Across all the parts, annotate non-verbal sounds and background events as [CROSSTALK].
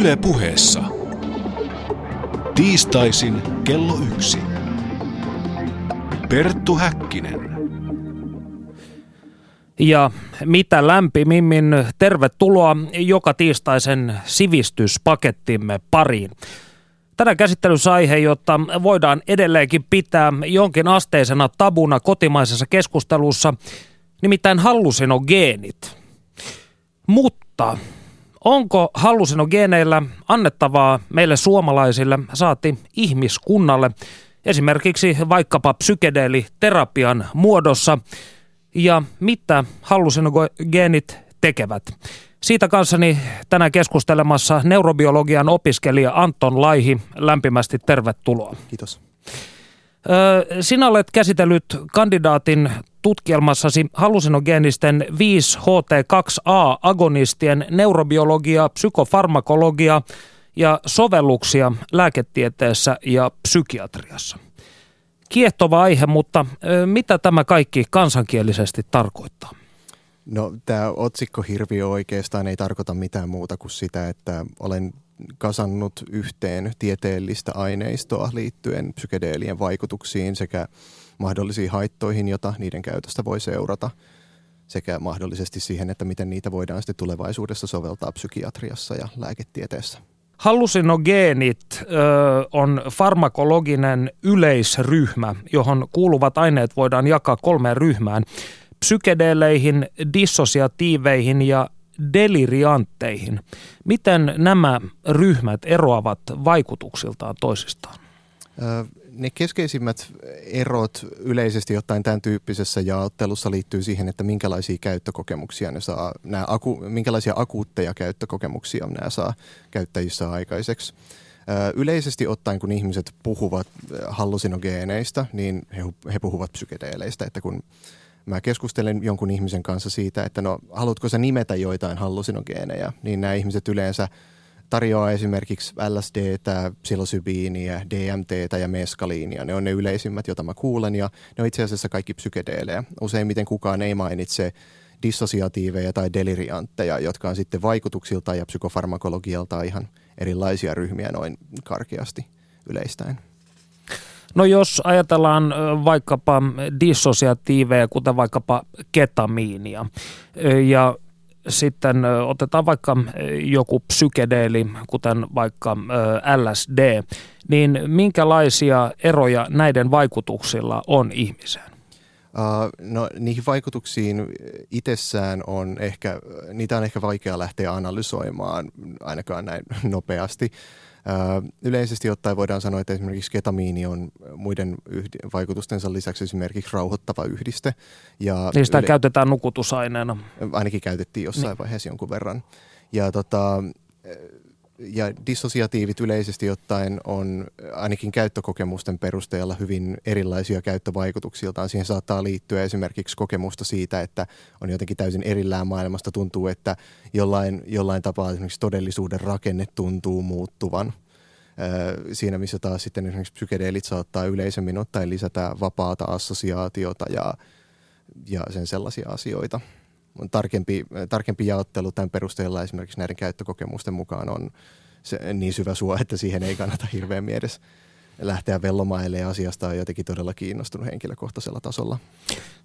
Yle puheessa. Tiistaisin kello yksi. Perttu Häkkinen. Ja mitä lämpimimmin tervetuloa joka tiistaisen sivistyspakettimme pariin. Tänään käsittelyssä aihe, jotta voidaan edelleenkin pitää jonkin asteisena tabuna kotimaisessa keskustelussa, nimittäin hallusinogeenit. Mutta onko hallusinogeeneillä annettavaa meille suomalaisille, saati ihmiskunnalle, esimerkiksi vaikkapa psykedeeliterapian muodossa, ja mitä hallusinogeenit tekevät? Siitä kanssani tänään keskustelemassa neurobiologian opiskelija Anton Laihi. Lämpimästi tervetuloa. Kiitos. Sinä olet käsitellyt kandidaatin tutkielmassasi hallusinogeenisten 5-HT2A-agonistien neurobiologia, psykofarmakologia ja sovelluksia lääketieteessä ja psykiatriassa. Kiehtova aihe, mutta mitä tämä kaikki kansankielisesti tarkoittaa? No tämä otsikkohirviö oikeastaan ei tarkoita mitään muuta kuin sitä, että olen kasannut yhteen tieteellistä aineistoa liittyen psykedeelien vaikutuksiin sekä mahdollisiin haittoihin, jota niiden käytöstä voi seurata, sekä mahdollisesti siihen, että miten niitä voidaan sitten tulevaisuudessa soveltaa psykiatriassa ja lääketieteessä. Hallusinogeenit ö, on farmakologinen yleisryhmä, johon kuuluvat aineet voidaan jakaa kolmeen ryhmään. Psykedeeleihin, dissosiatiiveihin ja deliriantteihin. Miten nämä ryhmät eroavat vaikutuksiltaan toisistaan? Ne keskeisimmät erot yleisesti ottaen tämän tyyppisessä jaottelussa liittyy siihen, että minkälaisia käyttökokemuksia ne saa, nämä aku, minkälaisia akuutteja käyttökokemuksia nämä saa käyttäjissä aikaiseksi. Yleisesti ottaen, kun ihmiset puhuvat hallusinogeeneista, niin he, he puhuvat psykedeeleistä, että kun mä keskustelen jonkun ihmisen kanssa siitä, että no haluatko sä nimetä joitain hallusinogeeneja, niin nämä ihmiset yleensä tarjoaa esimerkiksi LSD, psilosybiiniä, DMT ja meskaliinia. Ne on ne yleisimmät, joita mä kuulen ja ne on itse asiassa kaikki psykedeelejä. Useimmiten kukaan ei mainitse dissosiatiiveja tai deliriantteja, jotka on sitten vaikutuksilta ja psykofarmakologialta ihan erilaisia ryhmiä noin karkeasti yleistäen. No jos ajatellaan vaikkapa dissosiatiiveja, kuten vaikkapa ketamiinia, ja sitten otetaan vaikka joku psykedeeli, kuten vaikka LSD, niin minkälaisia eroja näiden vaikutuksilla on ihmiseen? no niihin vaikutuksiin itsessään on ehkä, niitä on ehkä vaikea lähteä analysoimaan ainakaan näin nopeasti. Yleisesti ottaen voidaan sanoa, että esimerkiksi ketamiini on muiden yhdi- vaikutustensa lisäksi esimerkiksi rauhoittava yhdiste. Ja niin sitä yle- käytetään nukutusaineena. Ainakin käytettiin jossain niin. vaiheessa jonkun verran. Ja tota, ja dissosiatiivit yleisesti ottaen on ainakin käyttökokemusten perusteella hyvin erilaisia käyttövaikutuksiltaan. Siihen saattaa liittyä esimerkiksi kokemusta siitä, että on jotenkin täysin erillään maailmasta. Tuntuu, että jollain, jollain tapaa esimerkiksi todellisuuden rakenne tuntuu muuttuvan. Siinä, missä taas sitten esimerkiksi psykedeelit saattaa yleisemmin ottaen lisätä vapaata assosiaatiota ja, ja sen sellaisia asioita tarkempi, tarkempi jaottelu tämän perusteella esimerkiksi näiden käyttökokemusten mukaan on se, niin syvä suo, että siihen ei kannata hirveän mielessä lähteä vellomaille ja asiasta on jotenkin todella kiinnostunut henkilökohtaisella tasolla.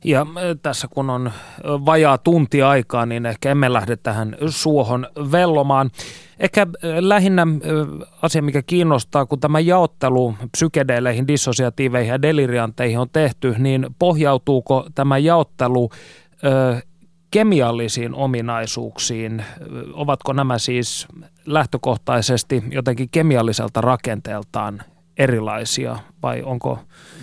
Ja tässä kun on vajaa tunti aikaa, niin ehkä emme lähde tähän suohon vellomaan. Ehkä lähinnä asia, mikä kiinnostaa, kun tämä jaottelu psykedeeleihin, dissosiatiiveihin ja delirianteihin on tehty, niin pohjautuuko tämä jaottelu kemiallisiin ominaisuuksiin, ovatko nämä siis lähtökohtaisesti jotenkin kemialliselta rakenteeltaan erilaisia vai onko,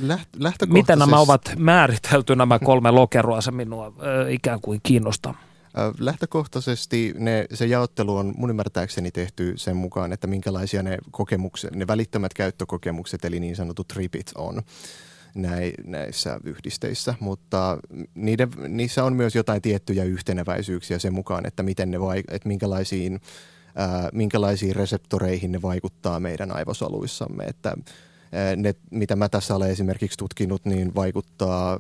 Läht- miten nämä ovat määritelty nämä kolme lokeroa, se minua äh, ikään kuin kiinnostaa. Lähtökohtaisesti ne, se jaottelu on mun ymmärtääkseni tehty sen mukaan, että minkälaisia ne kokemukset, ne välittömät käyttökokemukset eli niin sanotut tripit on näissä yhdisteissä, mutta niiden, niissä on myös jotain tiettyjä yhteneväisyyksiä sen mukaan, että, miten ne vaik- että minkälaisiin, ää, minkälaisiin reseptoreihin ne vaikuttaa meidän aivosoluissamme. Että ne, mitä mä tässä olen esimerkiksi tutkinut, niin vaikuttaa,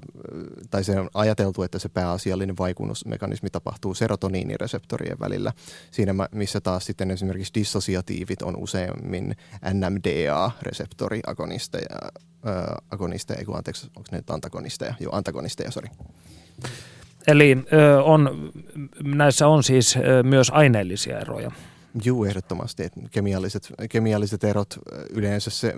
tai se on ajateltu, että se pääasiallinen vaikutusmekanismi tapahtuu serotoniinireseptorien välillä. Siinä missä taas sitten esimerkiksi dissosiatiivit on useimmin NMDA-reseptoriagonisteja, äh, agonisteja, ei anteeksi, onko ne antagonisteja? Joo, antagonisteja, sori. Eli ö, on, näissä on siis ö, myös aineellisia eroja. Juu, ehdottomasti. Kemialliset, kemialliset erot yleensä se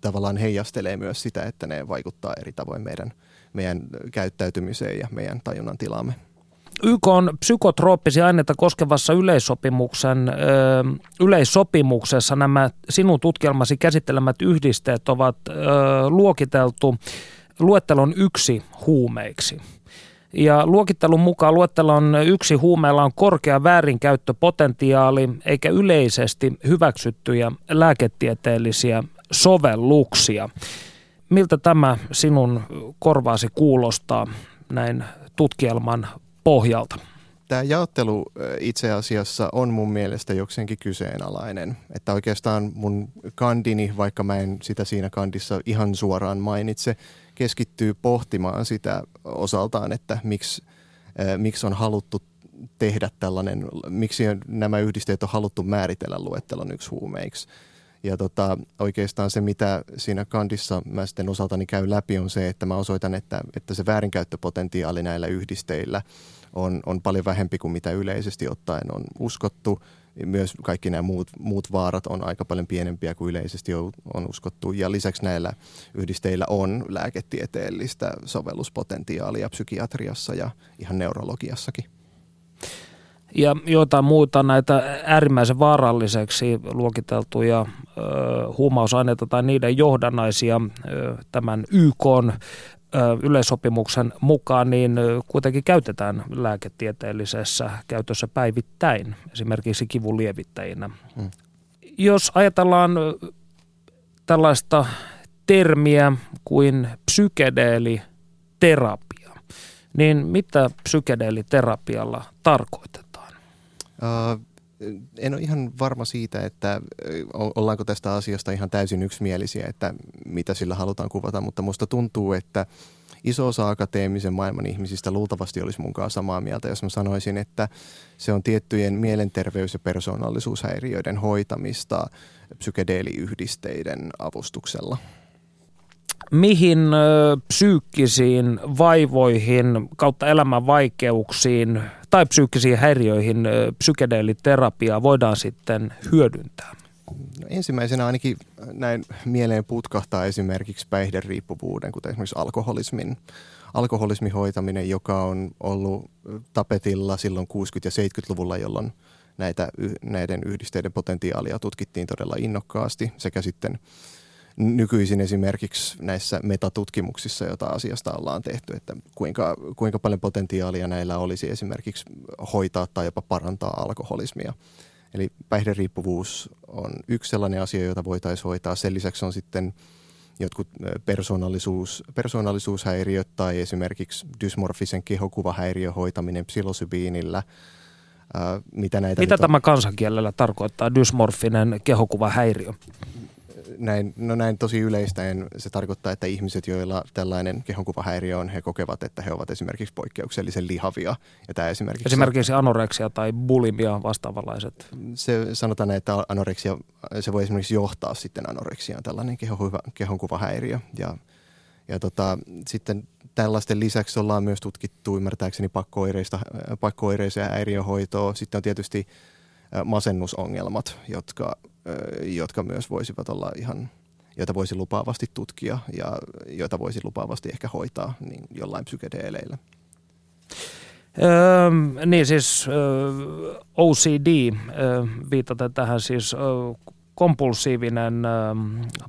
tavallaan heijastelee myös sitä, että ne vaikuttaa eri tavoin meidän, meidän käyttäytymiseen ja meidän tajunnan tilaamme. YK on psykotrooppisia aineita koskevassa yleissopimuksen, ö, yleissopimuksessa nämä sinun tutkielmasi käsittelemät yhdisteet ovat ö, luokiteltu luettelon yksi huumeiksi – ja luokittelun mukaan luettelon yksi huumeella on korkea väärinkäyttöpotentiaali eikä yleisesti hyväksyttyjä lääketieteellisiä sovelluksia. Miltä tämä sinun korvaasi kuulostaa näin tutkielman pohjalta? Tämä jaottelu itse asiassa on mun mielestä jokseenkin kyseenalainen. Että oikeastaan mun kandini, vaikka mä en sitä siinä kandissa ihan suoraan mainitse, keskittyy pohtimaan sitä osaltaan, että miksi, äh, miksi on haluttu tehdä tällainen, miksi nämä yhdisteet on haluttu määritellä luettelon yksi huumeiksi. Ja tota, oikeastaan se, mitä siinä kandissa mä sitten osaltani käyn läpi, on se, että mä osoitan, että, että se väärinkäyttöpotentiaali näillä yhdisteillä on, on paljon vähempi kuin mitä yleisesti ottaen on uskottu – myös kaikki nämä muut, muut vaarat on aika paljon pienempiä kuin yleisesti on, uskottu. Ja lisäksi näillä yhdisteillä on lääketieteellistä sovelluspotentiaalia psykiatriassa ja ihan neurologiassakin. Ja joitain muuta näitä äärimmäisen vaaralliseksi luokiteltuja ö, huumausaineita tai niiden johdannaisia ö, tämän YK yleissopimuksen mukaan niin kuitenkin käytetään lääketieteellisessä käytössä päivittäin, esimerkiksi kivun lievittäjinä. Hmm. Jos ajatellaan tällaista termiä kuin psykedeeliterapia, niin mitä psykedeeliterapialla tarkoitetaan? Uh en ole ihan varma siitä, että ollaanko tästä asiasta ihan täysin yksimielisiä, että mitä sillä halutaan kuvata, mutta musta tuntuu, että iso osa akateemisen maailman ihmisistä luultavasti olisi munkaan samaa mieltä, jos mä sanoisin, että se on tiettyjen mielenterveys- ja persoonallisuushäiriöiden hoitamista psykedeeliyhdisteiden avustuksella mihin ö, psyykkisiin vaivoihin kautta elämän vaikeuksiin tai psyykkisiin häiriöihin ö, psykedeeliterapiaa voidaan sitten hyödyntää? No ensimmäisenä ainakin näin mieleen putkahtaa esimerkiksi päihderiippuvuuden, kuten esimerkiksi alkoholismin, alkoholismin hoitaminen, joka on ollut tapetilla silloin 60- ja 70-luvulla, jolloin näitä, näiden yhdisteiden potentiaalia tutkittiin todella innokkaasti sekä sitten – nykyisin esimerkiksi näissä metatutkimuksissa, joita asiasta ollaan tehty, että kuinka, kuinka paljon potentiaalia näillä olisi esimerkiksi hoitaa tai jopa parantaa alkoholismia. Eli päihderiippuvuus on yksi sellainen asia, jota voitaisiin hoitaa. Sen lisäksi on sitten jotkut persoonallisuus, persoonallisuushäiriöt tai esimerkiksi dysmorfisen kehokuvahäiriön hoitaminen psilosybiinillä. mitä näitä mitä tämä on? kansankielellä tarkoittaa, dysmorfinen kehokuvahäiriö? Näin, no näin tosi yleistäen se tarkoittaa, että ihmiset, joilla tällainen kehonkuvahäiriö on, he kokevat, että he ovat esimerkiksi poikkeuksellisen lihavia. Ja tämä esimerkiksi, esimerkiksi anoreksia tai bulimia vastaavanlaiset. Se sanotaan, että anoreksia, se voi esimerkiksi johtaa sitten anoreksiaan, tällainen kehonkuvahäiriö. Ja, ja tota, sitten tällaisten lisäksi ollaan myös tutkittu ymmärtääkseni pakkoireista, pakkoireisia häiriöhoitoa. Sitten on tietysti masennusongelmat, jotka jotka myös voisivat olla ihan, joita voisi lupaavasti tutkia ja joita voisi lupaavasti ehkä hoitaa niin jollain psykedeeleillä. Öö, niin siis öö, OCD, öö, viitaten tähän siis öö, kompulsiivinen öö,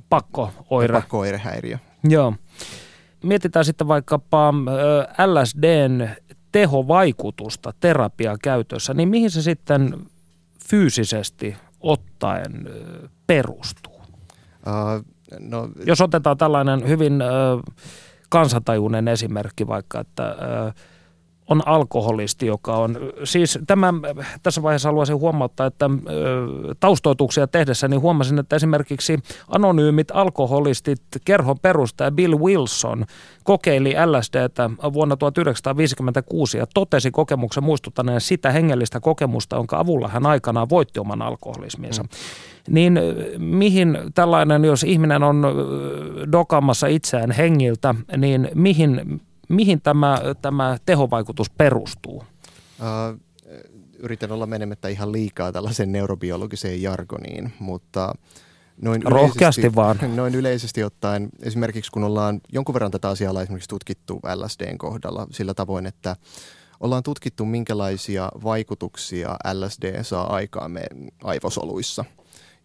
pakko-oire. Pakko-oirehäiriö. Joo. Mietitään sitten vaikkapa öö, LSDn tehovaikutusta terapiakäytössä, niin mihin se sitten fyysisesti ottaen perustuu? Uh, no, Jos otetaan tällainen hyvin uh, kansantajuinen esimerkki vaikka, että uh, on alkoholisti, joka on, siis tämä, tässä vaiheessa haluaisin huomauttaa, että taustoituksia tehdessä niin huomasin, että esimerkiksi anonyymit alkoholistit, kerhon perustaja Bill Wilson kokeili LSDtä vuonna 1956 ja totesi kokemuksen muistuttaneen sitä hengellistä kokemusta, jonka avulla hän aikanaan voitti oman alkoholisminsa. Mm. Niin mihin tällainen, jos ihminen on dokamassa itseään hengiltä, niin mihin mihin tämä, tämä tehovaikutus perustuu? Uh, yritän olla menemättä ihan liikaa tällaisen neurobiologiseen jargoniin, mutta noin Rohkeasti vaan. [LAUGHS] Noin yleisesti ottaen, esimerkiksi kun ollaan jonkun verran tätä asiaa esimerkiksi tutkittu LSDn kohdalla sillä tavoin, että ollaan tutkittu minkälaisia vaikutuksia LSD saa aikaan meidän aivosoluissa –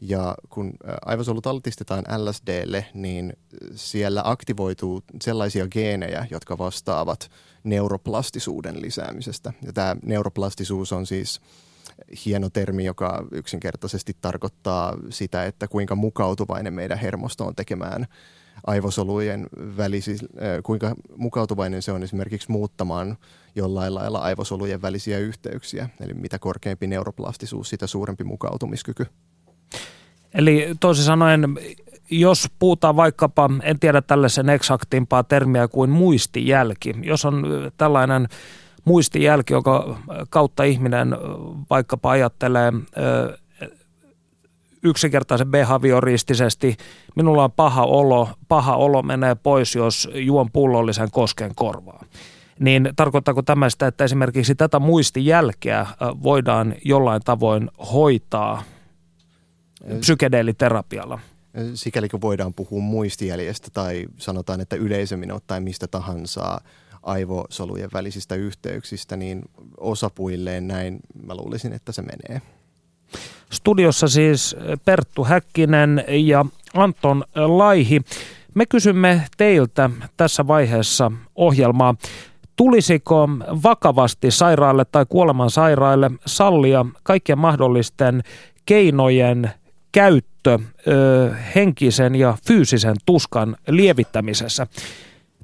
ja kun aivosolut altistetaan LSDlle, niin siellä aktivoituu sellaisia geenejä, jotka vastaavat neuroplastisuuden lisäämisestä. Ja tämä neuroplastisuus on siis hieno termi, joka yksinkertaisesti tarkoittaa sitä, että kuinka mukautuvainen meidän hermosto on tekemään aivosolujen välisi, kuinka mukautuvainen se on esimerkiksi muuttamaan jollain lailla aivosolujen välisiä yhteyksiä. Eli mitä korkeampi neuroplastisuus, sitä suurempi mukautumiskyky. Eli toisin sanoen, jos puhutaan vaikkapa, en tiedä tällaisen eksaktimpaa termiä kuin muistijälki, jos on tällainen muistijälki, joka kautta ihminen vaikkapa ajattelee yksinkertaisen behavioristisesti, minulla on paha olo, paha olo menee pois, jos juon pullollisen kosken korvaa. Niin tarkoittaako tämä sitä, että esimerkiksi tätä muistijälkeä voidaan jollain tavoin hoitaa – psykedeeliterapialla? Sikäli kun voidaan puhua muistijäljestä tai sanotaan, että yleisemmin ottaen mistä tahansa aivosolujen välisistä yhteyksistä, niin osapuilleen näin mä luulisin, että se menee. Studiossa siis Perttu Häkkinen ja Anton Laihi. Me kysymme teiltä tässä vaiheessa ohjelmaa, tulisiko vakavasti sairaalle tai kuoleman sairaille sallia kaikkien mahdollisten keinojen käyttö ö, henkisen ja fyysisen tuskan lievittämisessä.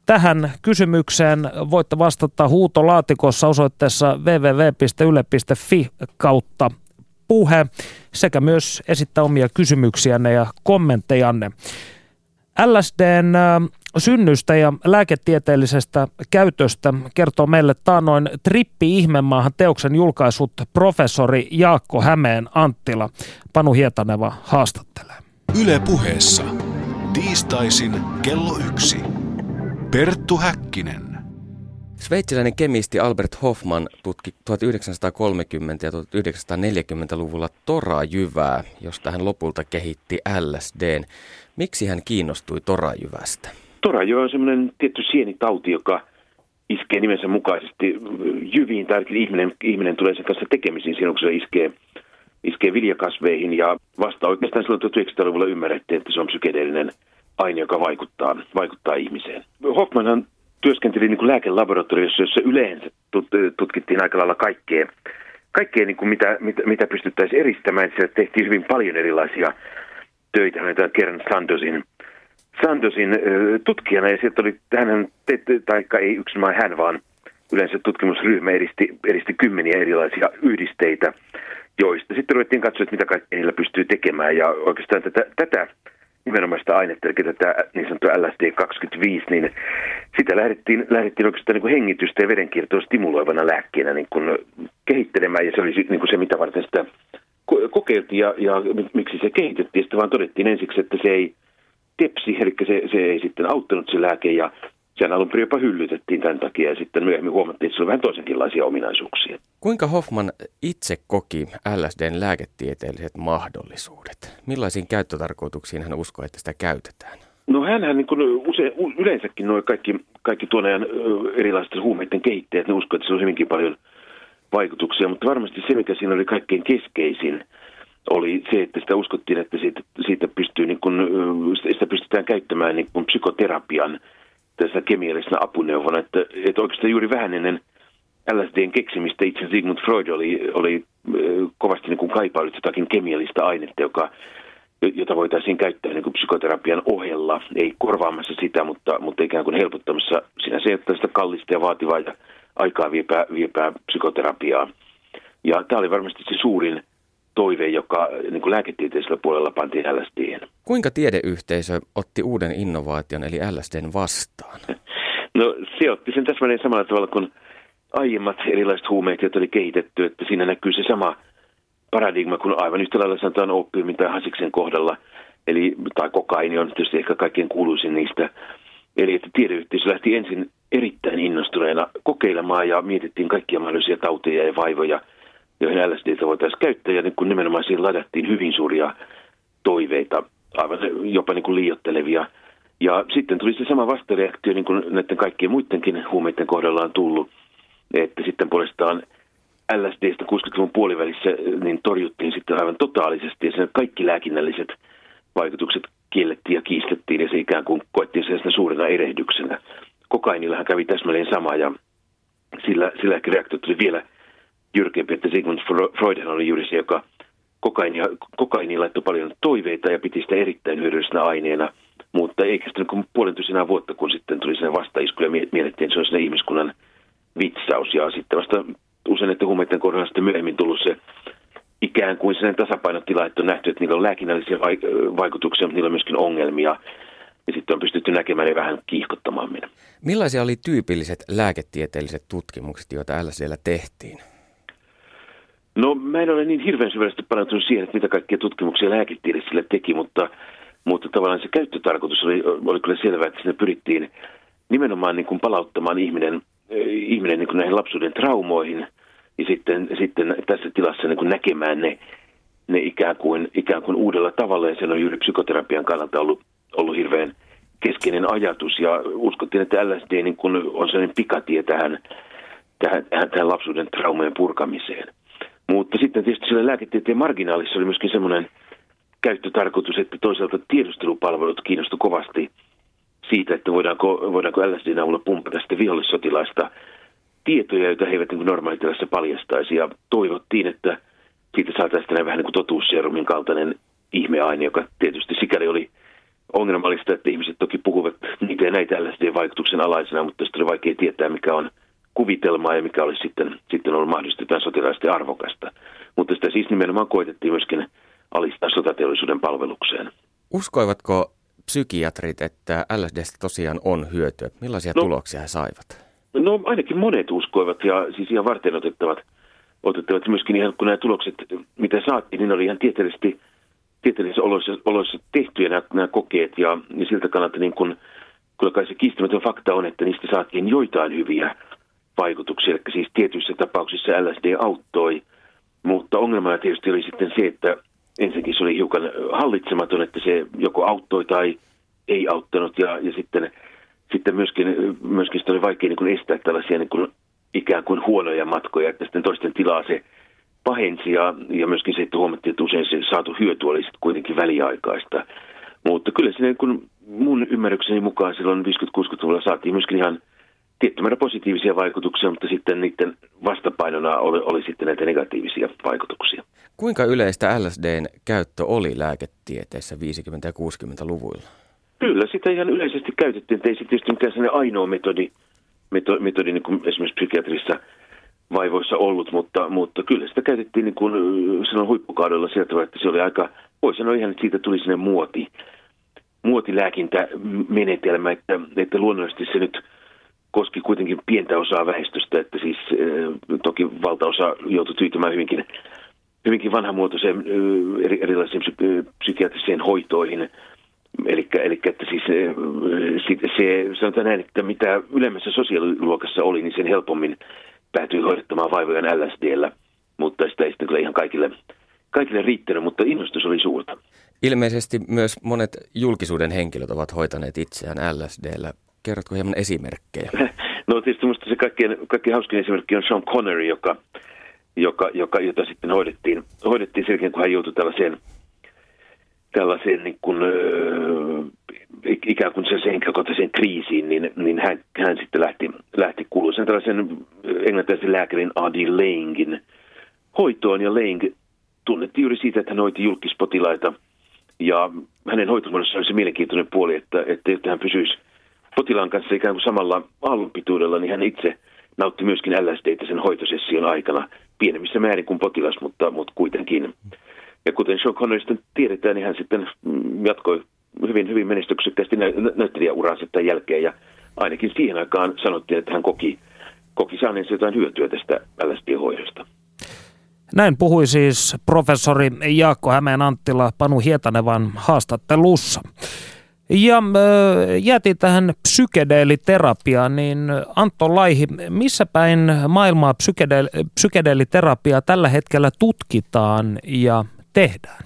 Tähän kysymykseen voitte vastata huutolaatikossa osoitteessa www.yle.fi kautta puhe sekä myös esittää omia kysymyksiänne ja kommenttejanne. LSDn synnystä ja lääketieteellisestä käytöstä kertoo meille taanoin Trippi ihmemaahan teoksen julkaisut professori Jaakko Hämeen Anttila. Panu Hietaneva haastattelee. Yle puheessa. Tiistaisin kello yksi. Perttu Häkkinen. Sveitsiläinen kemisti Albert Hoffman tutki 1930- ja 1940-luvulla torajyvää, josta hän lopulta kehitti LSDn. Miksi hän kiinnostui torajyvästä? Torajyvä on semmoinen tietty sienitauti, joka iskee nimensä mukaisesti jyviin, tai ihminen, ihminen tulee sen kanssa tekemisiin silloin, kun se iskee, iskee viljakasveihin. Ja vasta oikeastaan silloin 1900-luvulla ymmärrettiin, että se on psykedeellinen aine, joka vaikuttaa, vaikuttaa ihmiseen. Hoffmanhan työskenteli niin kuin lääkelaboratoriossa, jossa yleensä tutkittiin aika lailla kaikkea, kaikkea niin kuin mitä, mitä, mitä pystyttäisiin eristämään. Siellä tehtiin hyvin paljon erilaisia töitä. Hän Kern Sandosin, Sandosin tutkijana ja sieltä oli, hän, tai ei yksin hän, vaan yleensä tutkimusryhmä edisti, edisti kymmeniä erilaisia yhdisteitä, joista sitten ruvettiin katsoa, että mitä kaikkea niillä pystyy tekemään. Ja oikeastaan tätä, tätä nimenomaista ainetta, eli tätä niin sanottua LSD-25, niin sitä lähdettiin, lähdettiin oikeastaan niin kuin hengitystä ja verenkiertoa stimuloivana lääkkeenä niin kuin kehittelemään, ja se oli niin kuin se, mitä varten sitä kokeiltiin ja, ja miksi se kehitettiin. Sitten vaan todettiin ensiksi, että se ei tepsi, eli se, se ei sitten auttanut se lääke, ja sen alun perin jopa hyllytettiin tämän takia, ja sitten myöhemmin huomattiin, että se oli vähän toisenkinlaisia ominaisuuksia. Kuinka Hoffman itse koki LSDn lääketieteelliset mahdollisuudet? Millaisiin käyttötarkoituksiin hän uskoi, että sitä käytetään? No hänhän niin kuin usein, yleensäkin nuo kaikki, kaikki tuon ajan erilaiset huumeiden kehittäjät, ne uskoivat, että se on hyvinkin paljon vaikutuksia, mutta varmasti se, mikä siinä oli kaikkein keskeisin, oli se, että sitä uskottiin, että siitä, siitä pystyy, niin kuin, sitä pystytään käyttämään niin kuin psykoterapian tässä kemiallisena apuneuvona, että, että oikeastaan juuri vähän ennen LSDn keksimistä itse Sigmund Freud oli, oli kovasti niin kuin kaipaillut jotakin kemiallista ainetta, joka, jota voitaisiin käyttää niin kuin psykoterapian ohella, ei korvaamassa sitä, mutta, mutta ikään kuin helpottamassa että sitä kallista ja vaativaa ja aikaa viepää, viepää psykoterapiaa. Ja tämä oli varmasti se suurin toive, joka niin kuin lääketieteellisellä puolella pantiin LSDn. Kuinka tiedeyhteisö otti uuden innovaation eli LSDn vastaan? No se otti sen täsmälleen samalla tavalla kuin aiemmat erilaiset huumeet, joita oli kehitetty, että siinä näkyy se sama paradigma kuin aivan yhtä lailla sanotaan oppiumin tai hasiksen kohdalla, eli, tai kokaini on tietysti ehkä kaikkein kuuluisin niistä. Eli että tiedeyhteisö lähti ensin erittäin innostuneena kokeilemaan ja mietittiin kaikkia mahdollisia tauteja ja vaivoja, joihin LSDtä voitaisiin käyttää, ja niin kun nimenomaan siihen ladattiin hyvin suuria toiveita, aivan jopa niin kuin liiottelevia. Ja sitten tuli se sama vastareaktio, niin kuin näiden kaikkien muidenkin huumeiden kohdalla on tullut, että sitten puolestaan LSDstä 60-luvun puolivälissä niin torjuttiin sitten aivan totaalisesti ja sen kaikki lääkinnälliset vaikutukset kiellettiin ja kiistettiin ja se ikään kuin koettiin sen suurena erehdyksenä. Kokainillahan kävi täsmälleen sama ja sillä, sillä reaktio tuli vielä jyrkempi, että Sigmund Freudhan oli juuri se, joka kokainia, kokaini laittoi paljon toiveita ja piti sitä erittäin hyödyllisenä aineena, mutta ei kestänyt kuin puolentoisenä vuotta, kun sitten tuli sen vastaisku ja mietittiin, että se on sen ihmiskunnan vitsaus. Ja sitten vasta usein että huumeiden kohdalla sitten myöhemmin tullut se ikään kuin sen tasapainotila, että on nähty, että niillä on lääkinnällisiä vaikutuksia, mutta niillä on myöskin ongelmia. Ja sitten on pystytty näkemään ne vähän kiihkottamaan minä. Millaisia oli tyypilliset lääketieteelliset tutkimukset, joita LSDllä tehtiin? No mä en ole niin hirveän syvällisesti paneutunut siihen, että mitä kaikkia tutkimuksia lääketiede sille teki, mutta, mutta tavallaan se käyttötarkoitus oli, oli kyllä selvää, että sinne pyrittiin nimenomaan niin kuin palauttamaan ihminen, ihminen niin kuin näihin lapsuuden traumoihin ja sitten, sitten tässä tilassa niin kuin näkemään ne, ne ikään, kuin, ikään kuin uudella tavalla ja se on juuri psykoterapian kannalta ollut, ollut hirveän keskeinen ajatus ja uskottiin, että LSD niin kuin on sellainen pikatie tähän, tähän, tähän lapsuuden traumojen purkamiseen. Mutta sitten tietysti siellä lääketieteen marginaalissa oli myöskin semmoinen käyttötarkoitus, että toisaalta tiedustelupalvelut kiinnostu kovasti siitä, että voidaanko, voidaanko LSDn avulla pumpata sitten vihollissotilaista tietoja, joita he eivät niin normaalitilassa paljastaisi. Ja toivottiin, että siitä saataisiin vähän niin kuin totuusserumin kaltainen ihmeaine, joka tietysti sikäli oli ongelmallista, että ihmiset toki puhuvat niitä ja näitä LSD-vaikutuksen alaisena, mutta sitten oli vaikea tietää, mikä on kuvitelmaa ja mikä olisi sitten, sitten ollut mahdollisesti jotain sotilaisesti arvokasta. Mutta sitä siis nimenomaan koitettiin myöskin alistaa sotateollisuuden palvelukseen. Uskoivatko psykiatrit, että LSDstä tosiaan on hyötyä? Millaisia no, tuloksia he saivat? No ainakin monet uskoivat ja siis ihan varten otettavat, otettavat myöskin ihan kun nämä tulokset, mitä saatiin, niin oli ihan tieteellisesti, tieteellisissä oloissa, oloissa tehtyjä nämä, nämä kokeet ja, ja siltä kannalta niin kun, kyllä kai se kiistämätön fakta on, että niistä saatiin joitain hyviä vaikutuksia, eli siis tietyissä tapauksissa LSD auttoi, mutta ongelmana tietysti oli sitten se, että ensinnäkin se oli hiukan hallitsematon, että se joko auttoi tai ei auttanut ja, ja sitten, sitten myöskin, myöskin sitä oli vaikea niin kuin estää tällaisia niin kuin ikään kuin huonoja matkoja, että sitten toisten tilaa se pahensi ja, ja myöskin se, että huomattiin, että usein se saatu hyöty oli sitten kuitenkin väliaikaista. Mutta kyllä sinne kun mun ymmärrykseni mukaan silloin 50-60-luvulla saatiin myöskin ihan tietty määrä positiivisia vaikutuksia, mutta sitten niiden vastapainona oli, oli sitten näitä negatiivisia vaikutuksia. Kuinka yleistä LSDn käyttö oli lääketieteessä 50- ja 60-luvuilla? Kyllä, sitä ihan yleisesti käytettiin. Ei se tietysti mikään sellainen ainoa metodi, metodi, metodi niin kuin esimerkiksi psykiatrissa vaivoissa ollut, mutta, mutta kyllä sitä käytettiin niin kuin silloin huippukaudella sieltä, että se oli aika, voi sanoa ihan, että siitä tuli sinne muoti, muotilääkintämenetelmä, että, että luonnollisesti se nyt – koski kuitenkin pientä osaa väestöstä, että siis toki valtaosa joutui tyytymään hyvinkin, hyvinkin vanhamuotoiseen erilaisiin psy- psykiatriseen hoitoihin. Eli, eli että siis se, se, sanotaan näin, että mitä ylemmässä sosiaaliluokassa oli, niin sen helpommin päätyi hoidettamaan vaivojen LSDllä, mutta sitä ei sitten kyllä ihan kaikille, kaikille riittänyt, mutta innostus oli suurta. Ilmeisesti myös monet julkisuuden henkilöt ovat hoitaneet itseään LSDllä. Kerrotko hieman esimerkkejä? [LAUGHS] No tietysti minusta se kaikkein, kaikkein hauskin esimerkki on Sean Connery, joka, joka, joka, jota sitten hoidettiin, hoidettiin sen jälkeen, kun hän joutui tällaiseen, tällaiseen niin kuin, äh, ikään kuin sen henkilökohtaiseen kriisiin, niin, niin hän, hän sitten lähti, lähti kuuluisen tällaisen englantilaisen lääkärin Adi Langin hoitoon, ja Lang tunnettiin juuri siitä, että hän hoiti julkispotilaita, ja hänen hoitomuodossaan oli se mielenkiintoinen puoli, että, että, että hän pysyisi potilaan kanssa ikään kuin samalla aallonpituudella, niin hän itse nautti myöskin LSDtä sen hoitosession aikana, pienemmissä määrin kuin potilas, mutta, mutta kuitenkin. Ja kuten Sean Connery tiedetään, niin hän sitten jatkoi hyvin, hyvin menestyksekkäästi nä- näyttelijäuraansa tämän jälkeen. Ja ainakin siihen aikaan sanottiin, että hän koki, koki saaneensa jotain hyötyä tästä LSD-hoidosta. Näin puhui siis professori Jaakko Hämeen Anttila Panu Hietanevan haastattelussa. Ja äh, jäätiin tähän psykedeeliterapiaan, niin Antto Laihi, missä päin maailmaa psykedeel- psykedeeliterapiaa tällä hetkellä tutkitaan ja tehdään?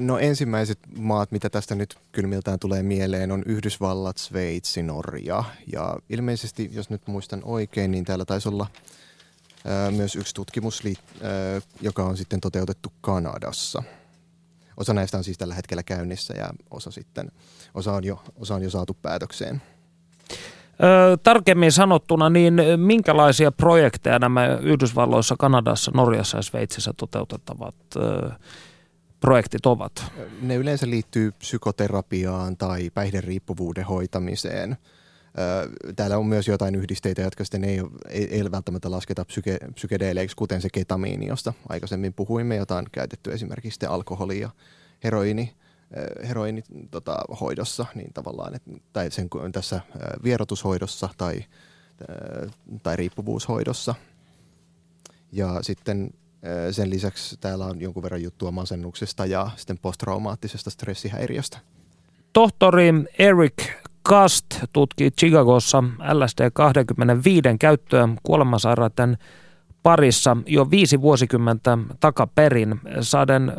No ensimmäiset maat, mitä tästä nyt kylmiltään tulee mieleen, on Yhdysvallat, Sveitsi, Norja. Ja ilmeisesti, jos nyt muistan oikein, niin täällä taisi olla myös yksi tutkimus, joka on sitten toteutettu Kanadassa. Osa näistä on siis tällä hetkellä käynnissä ja osa sitten, osa on jo, osa on jo saatu päätökseen. Ö, tarkemmin sanottuna, niin minkälaisia projekteja nämä Yhdysvalloissa, Kanadassa, Norjassa ja Sveitsissä toteutettavat ö, projektit ovat? Ne yleensä liittyy psykoterapiaan tai päihderiippuvuuden hoitamiseen. Täällä on myös jotain yhdisteitä, jotka sitten ei, ei, ei välttämättä lasketa psyke, psykedeeleiksi, kuten se ketamiini, josta aikaisemmin puhuimme, jota on käytetty esimerkiksi alkoholi ja heroini, heroini tota, hoidossa, niin tavallaan, et, tai sen, tässä vierotushoidossa tai, tai riippuvuushoidossa. Ja sitten sen lisäksi täällä on jonkun verran juttua masennuksesta ja sitten posttraumaattisesta stressihäiriöstä. Tohtori Eric Kast tutki Chicagossa LSD-25 käyttöä kuolemansairaiden parissa jo viisi vuosikymmentä takaperin saaden äh,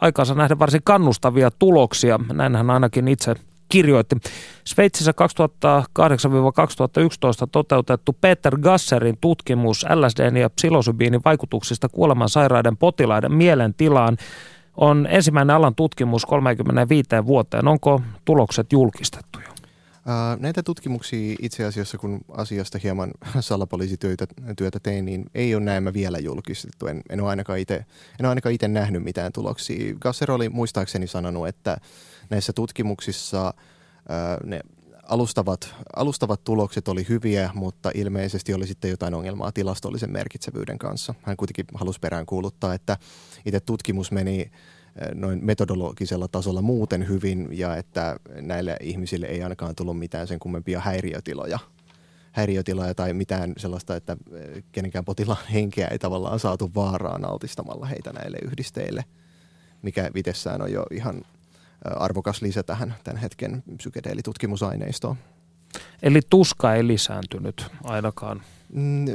aikaansa nähdä varsin kannustavia tuloksia. Näin hän ainakin itse kirjoitti. Sveitsissä 2008-2011 toteutettu Peter Gasserin tutkimus LSDn ja psilosybiinin vaikutuksista kuolemansairaiden potilaiden mielentilaan on ensimmäinen alan tutkimus 35 vuoteen. Onko tulokset julkistettu jo? Näitä tutkimuksia itse asiassa, kun asiasta hieman [LAUGHS] salapoliisityötä työtä tein, niin ei ole näemmä vielä julkistettu. En, en ole ainakaan itse, en ole ainakaan itse nähnyt mitään tuloksia. Gasser oli muistaakseni sanonut, että näissä tutkimuksissa ne alustavat, alustavat tulokset oli hyviä, mutta ilmeisesti oli sitten jotain ongelmaa tilastollisen merkitsevyyden kanssa. Hän kuitenkin halusi perään kuuluttaa, että itse tutkimus meni noin metodologisella tasolla muuten hyvin ja että näille ihmisille ei ainakaan tullut mitään sen kummempia häiriötiloja häiriötiloja tai mitään sellaista, että kenenkään potilaan henkeä ei tavallaan saatu vaaraan altistamalla heitä näille yhdisteille, mikä vitessään on jo ihan arvokas lisä tähän tämän hetken psykedeelitutkimusaineistoon. Eli tuska ei lisääntynyt ainakaan? Mm,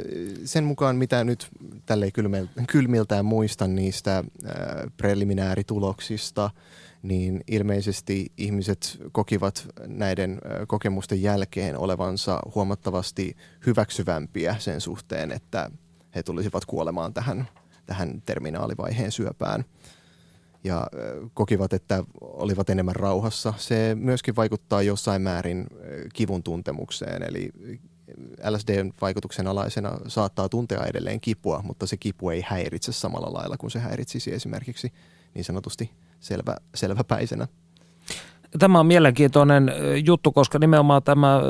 sen mukaan, mitä nyt tälle kylmiltään muistan niistä preliminäärituloksista, niin ilmeisesti ihmiset kokivat näiden kokemusten jälkeen olevansa huomattavasti hyväksyvämpiä sen suhteen, että he tulisivat kuolemaan tähän, tähän terminaalivaiheen syöpään – ja kokivat, että olivat enemmän rauhassa. Se myöskin vaikuttaa jossain määrin kivun tuntemukseen, eli LSDn vaikutuksen alaisena saattaa tuntea edelleen kipua, mutta se kipu ei häiritse samalla lailla kuin se häiritsisi esimerkiksi niin sanotusti selvä, selväpäisenä. Tämä on mielenkiintoinen juttu, koska nimenomaan tämä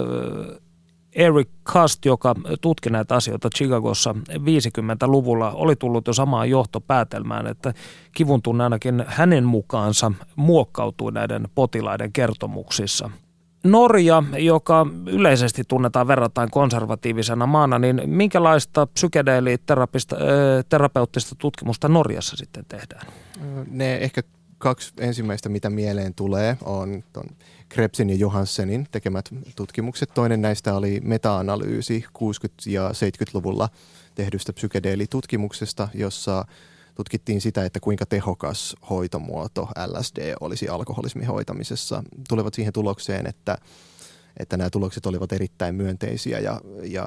Eric Kast, joka tutki näitä asioita Chicagossa 50-luvulla, oli tullut jo samaan johtopäätelmään, että kivun tunne ainakin hänen mukaansa muokkautuu näiden potilaiden kertomuksissa. Norja, joka yleisesti tunnetaan verrattain konservatiivisena maana, niin minkälaista psykedeeliterapeuttista tutkimusta Norjassa sitten tehdään? Ne ehkä kaksi ensimmäistä, mitä mieleen tulee, on ton Krebsin ja Johanssenin tekemät tutkimukset. Toinen näistä oli meta-analyysi 60- ja 70-luvulla tehdystä psykedeelitutkimuksesta, jossa tutkittiin sitä, että kuinka tehokas hoitomuoto LSD olisi alkoholismin hoitamisessa. Tulevat siihen tulokseen, että että nämä tulokset olivat erittäin myönteisiä ja, ja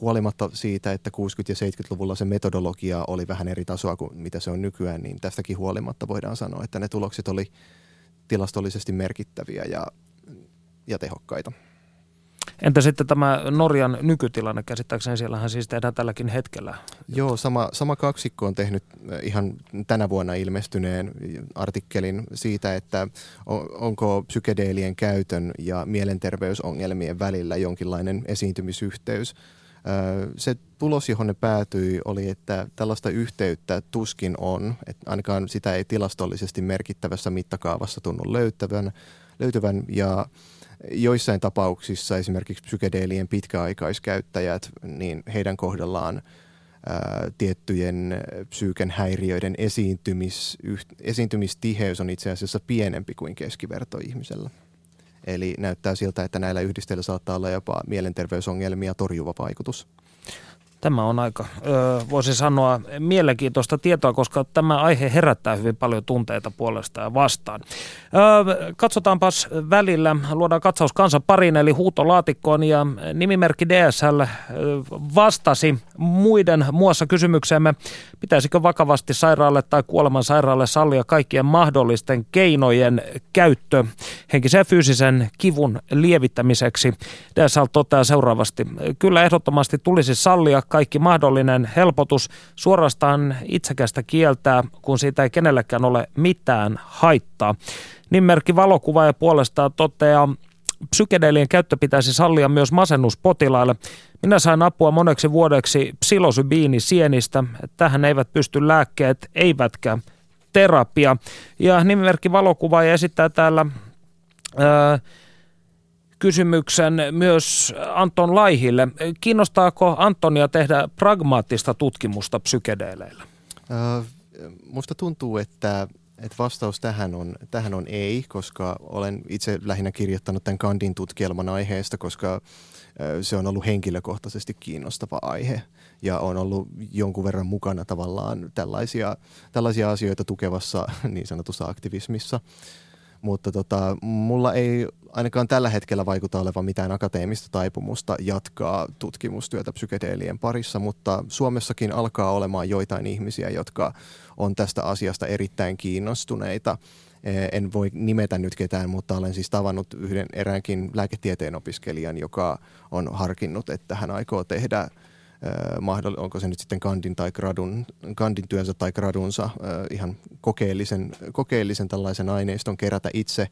huolimatta siitä, että 60- ja 70-luvulla se metodologia oli vähän eri tasoa kuin mitä se on nykyään, niin tästäkin huolimatta voidaan sanoa, että ne tulokset oli tilastollisesti merkittäviä ja, ja tehokkaita. Entä sitten tämä Norjan nykytilanne? Käsittääkseni siellähän siis tehdään tälläkin hetkellä. Joo, sama, sama kaksikko on tehnyt eh, ihan tänä vuonna ilmestyneen artikkelin siitä, että onko psykedeelien käytön ja mielenterveysongelmien välillä jonkinlainen esiintymisyhteys. Se tulos, johon ne päätyi, oli, että tällaista yhteyttä tuskin on, että ainakaan sitä ei tilastollisesti merkittävässä mittakaavassa tunnu löytävän, löytyvän ja joissain tapauksissa esimerkiksi psykedeelien pitkäaikaiskäyttäjät, niin heidän kohdallaan ää, tiettyjen psyyken häiriöiden esiintymis, yht, esiintymistiheys on itse asiassa pienempi kuin keskiverto ihmisellä. Eli näyttää siltä, että näillä yhdisteillä saattaa olla jopa mielenterveysongelmia torjuva vaikutus. Tämä on aika, voisi sanoa, mielenkiintoista tietoa, koska tämä aihe herättää hyvin paljon tunteita puolesta ja vastaan. katsotaanpas välillä, luodaan katsaus kansan pariin eli huutolaatikkoon ja nimimerkki DSL vastasi muiden muassa kysymykseemme, pitäisikö vakavasti sairaalle tai kuoleman sairaalle sallia kaikkien mahdollisten keinojen käyttö henkisen ja fyysisen kivun lievittämiseksi. DSL toteaa seuraavasti, kyllä ehdottomasti tulisi sallia kaikki mahdollinen helpotus suorastaan itsekästä kieltää, kun siitä ei kenellekään ole mitään haittaa. Nimmerkki valokuvaaja puolestaan toteaa, psykedeelien käyttö pitäisi sallia myös masennuspotilaille. Minä sain apua moneksi vuodeksi psilosybiini sienistä. Tähän eivät pysty lääkkeet, eivätkä terapia. Ja nimimerkki valokuvaaja esittää täällä ää, kysymyksen myös Anton Laihille. Kiinnostaako Antonia tehdä pragmaattista tutkimusta psykedeeleillä? Äh, musta tuntuu, että, että vastaus tähän on, tähän on ei, koska olen itse lähinnä kirjoittanut tämän Kandin tutkielman aiheesta, koska se on ollut henkilökohtaisesti kiinnostava aihe ja on ollut jonkun verran mukana tavallaan tällaisia, tällaisia asioita tukevassa niin sanotussa aktivismissa mutta tota, mulla ei ainakaan tällä hetkellä vaikuta olevan mitään akateemista taipumusta jatkaa tutkimustyötä psykedeelien parissa, mutta Suomessakin alkaa olemaan joitain ihmisiä, jotka on tästä asiasta erittäin kiinnostuneita. E, en voi nimetä nyt ketään, mutta olen siis tavannut yhden eräänkin lääketieteen opiskelijan, joka on harkinnut, että hän aikoo tehdä – onko se nyt sitten kandin tai gradun, kandin työnsä tai gradunsa ihan kokeellisen, kokeellisen tällaisen aineiston kerätä itse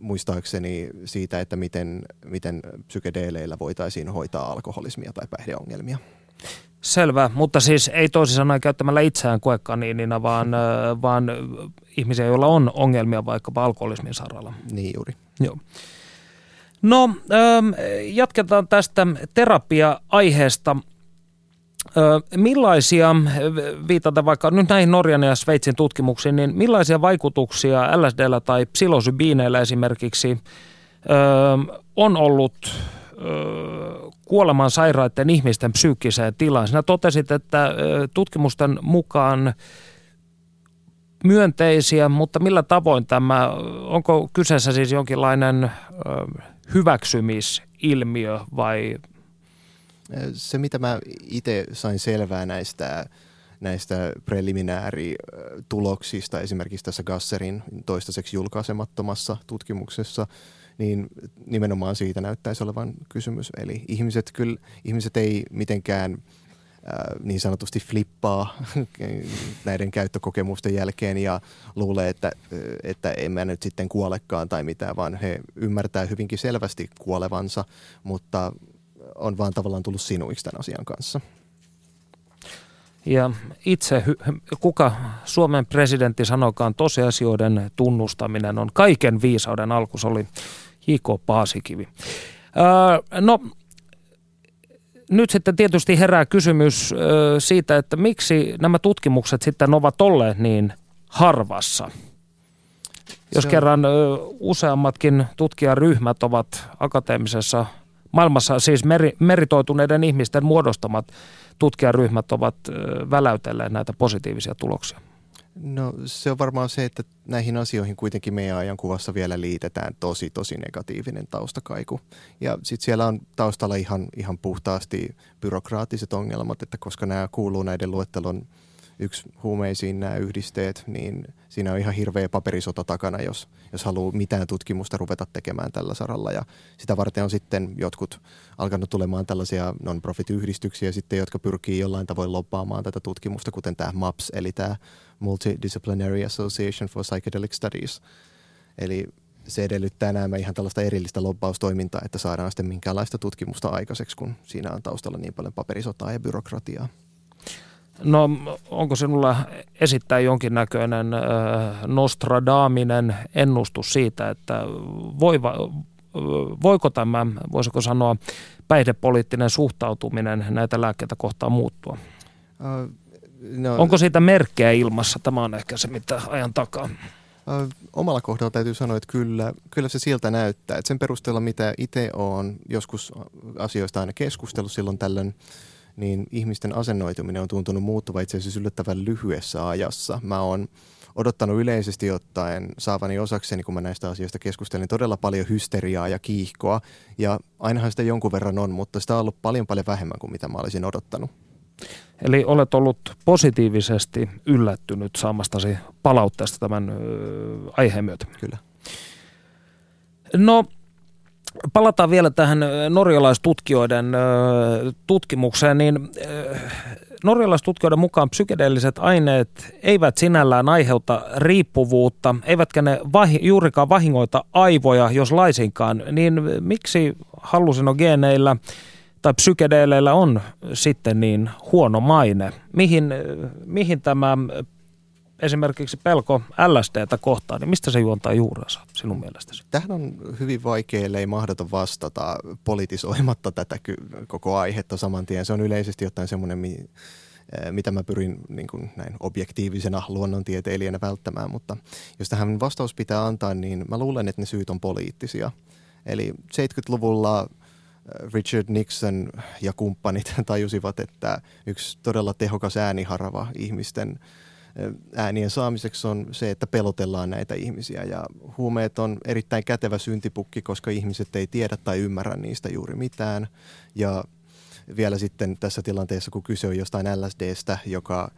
muistaakseni siitä, että miten, miten psykedeeleillä voitaisiin hoitaa alkoholismia tai päihdeongelmia. Selvä, mutta siis ei toisin sanoen käyttämällä itseään koekaniinina, vaan, vaan ihmisiä, joilla on ongelmia vaikkapa alkoholismin saralla. Niin juuri. Joo. No, ähm, jatketaan tästä terapia-aiheesta. Millaisia, viitata vaikka nyt näihin Norjan ja Sveitsin tutkimuksiin, niin millaisia vaikutuksia LSDllä tai psilosybiineillä esimerkiksi on ollut kuoleman sairaiden ihmisten psyykkiseen tilaan? Sinä totesit, että tutkimusten mukaan myönteisiä, mutta millä tavoin tämä, onko kyseessä siis jonkinlainen hyväksymisilmiö vai? Se, mitä mä itse sain selvää näistä, näistä preliminäärituloksista, esimerkiksi tässä Gasserin toistaiseksi julkaisemattomassa tutkimuksessa, niin nimenomaan siitä näyttäisi olevan kysymys. Eli ihmiset, kyllä, ihmiset ei mitenkään – niin sanotusti flippaa [LAUGHS] näiden käyttökokemusten jälkeen ja luulee, että, että en mä nyt sitten kuolekaan tai mitään, vaan he ymmärtää hyvinkin selvästi kuolevansa, mutta on vaan tavallaan tullut sinuiksi tämän asian kanssa. Ja itse, kuka Suomen presidentti sanokaan, tosiasioiden tunnustaminen on kaiken viisauden alku. Se oli J.K. Paasikivi. Öö, no nyt sitten tietysti herää kysymys siitä, että miksi nämä tutkimukset sitten ovat olleet niin harvassa. Jos on... kerran useammatkin tutkijaryhmät ovat akateemisessa maailmassa, siis meri, meritoituneiden ihmisten muodostamat tutkijaryhmät ovat väläytelleet näitä positiivisia tuloksia. No se on varmaan se, että näihin asioihin kuitenkin meidän ajankuvassa vielä liitetään tosi tosi negatiivinen taustakaiku. Ja sitten siellä on taustalla ihan, ihan puhtaasti byrokraattiset ongelmat, että koska nämä kuuluu näiden luettelon yksi huumeisiin nämä yhdisteet, niin siinä on ihan hirveä paperisota takana, jos, jos haluaa mitään tutkimusta ruveta tekemään tällä saralla. Ja sitä varten on sitten jotkut alkanut tulemaan tällaisia non-profit-yhdistyksiä sitten, jotka pyrkii jollain tavoin loppaamaan tätä tutkimusta, kuten tämä MAPS, eli tämä Multidisciplinary Association for Psychedelic Studies. Eli se edellyttää nämä ihan tällaista erillistä lobbaustoimintaa, että saadaan sitten minkäänlaista tutkimusta aikaiseksi, kun siinä on taustalla niin paljon paperisotaa ja byrokratiaa. No onko sinulla esittää jonkinnäköinen äh, Nostradaminen ennustus siitä, että voiva, voiko tämä, voisiko sanoa, päihdepoliittinen suhtautuminen näitä lääkkeitä kohtaan muuttua? No, onko siitä merkkejä ilmassa? Tämä on ehkä se, mitä ajan takaa. Omalla kohdalla täytyy sanoa, että kyllä, kyllä se siltä näyttää. Että sen perusteella, mitä itse olen joskus asioista aina keskustellut silloin tällöin, niin ihmisten asennoituminen on tuntunut muuttuva itse asiassa yllättävän lyhyessä ajassa. Mä oon odottanut yleisesti ottaen saavani osakseni, kun mä näistä asioista keskustelin, todella paljon hysteriaa ja kiihkoa. Ja ainahan sitä jonkun verran on, mutta sitä on ollut paljon paljon vähemmän kuin mitä mä olisin odottanut. Eli olet ollut positiivisesti yllättynyt saamastasi palautteesta tämän aiheen myötä. Kyllä. No Palataan vielä tähän norjalaistutkijoiden tutkimukseen, niin norjalaistutkijoiden mukaan psykedeelliset aineet eivät sinällään aiheuta riippuvuutta, eivätkä ne vahi, juurikaan vahingoita aivoja, jos laisinkaan, niin miksi hallusinogeeneillä tai psykedeeleillä on sitten niin huono maine? Mihin, mihin tämä esimerkiksi pelko LSDtä kohtaan, niin mistä se juontaa juurensa sinun mielestäsi? Tähän on hyvin vaikea, ellei mahdoton vastata politisoimatta tätä koko aihetta saman tien. Se on yleisesti jotain semmoinen, eh, mitä mä pyrin niin kuin näin objektiivisena luonnontieteilijänä välttämään, mutta jos tähän vastaus pitää antaa, niin mä luulen, että ne syyt on poliittisia. Eli 70-luvulla eh, Richard Nixon ja kumppanit [LAUGHS] tajusivat, että yksi todella tehokas ääniharava ihmisten – äänien saamiseksi on se, että pelotellaan näitä ihmisiä. Ja huumeet on erittäin kätevä syntipukki, koska ihmiset ei tiedä tai ymmärrä niistä juuri mitään. Ja vielä sitten tässä tilanteessa, kun kyse on jostain LSDstä, joka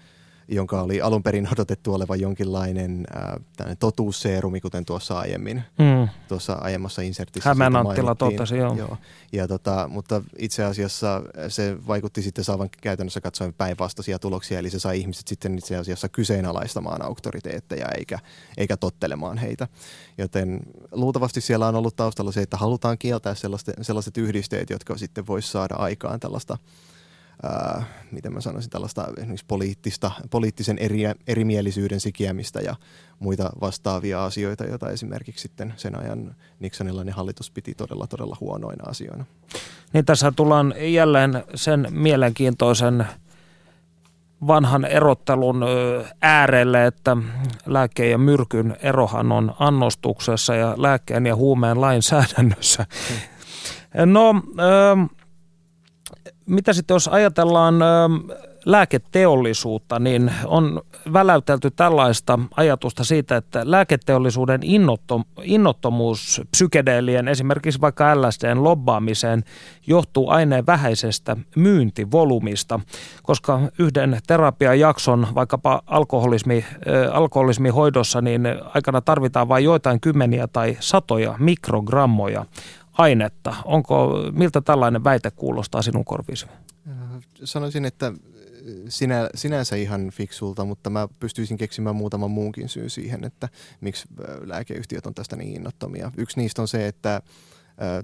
jonka oli alun perin odotettu olevan jonkinlainen äh, totuusseerumi, kuten tuossa aiemmin, mm. tuossa aiemmassa insertissä. Hämeen Anttila totesi, joo. joo. Ja tota, mutta itse asiassa se vaikutti sitten saavan käytännössä katsoen päinvastaisia tuloksia, eli se sai ihmiset sitten itse asiassa kyseenalaistamaan auktoriteetteja eikä, eikä tottelemaan heitä. Joten luultavasti siellä on ollut taustalla se, että halutaan kieltää sellaiset, sellaiset yhdisteet, jotka sitten voisi saada aikaan tällaista – ää, miten mä sanoisin, tällaista esimerkiksi poliittista, poliittisen eri, erimielisyyden sikiämistä ja muita vastaavia asioita, joita esimerkiksi sitten sen ajan Nixonilainen hallitus piti todella, todella huonoina asioina. Niin tässä tullaan jälleen sen mielenkiintoisen vanhan erottelun äärelle, että lääkkeen ja myrkyn erohan on annostuksessa ja lääkkeen ja huumeen lainsäädännössä. Hmm. No, mitä sitten jos ajatellaan lääketeollisuutta, niin on väläytelty tällaista ajatusta siitä, että lääketeollisuuden innottom, innottomuus psykedeelien, esimerkiksi vaikka LSDn lobbaamiseen, johtuu aineen vähäisestä myyntivolumista, koska yhden terapiajakson, vaikkapa alkoholismi, alkoholismihoidossa, niin aikana tarvitaan vain joitain kymmeniä tai satoja mikrogrammoja ainetta. Onko, miltä tällainen väite kuulostaa sinun korviisi? Äh, sanoisin, että äh, sinä, sinänsä ihan fiksulta, mutta mä pystyisin keksimään muutaman muunkin syyn siihen, että miksi äh, lääkeyhtiöt on tästä niin innottomia. Yksi niistä on se, että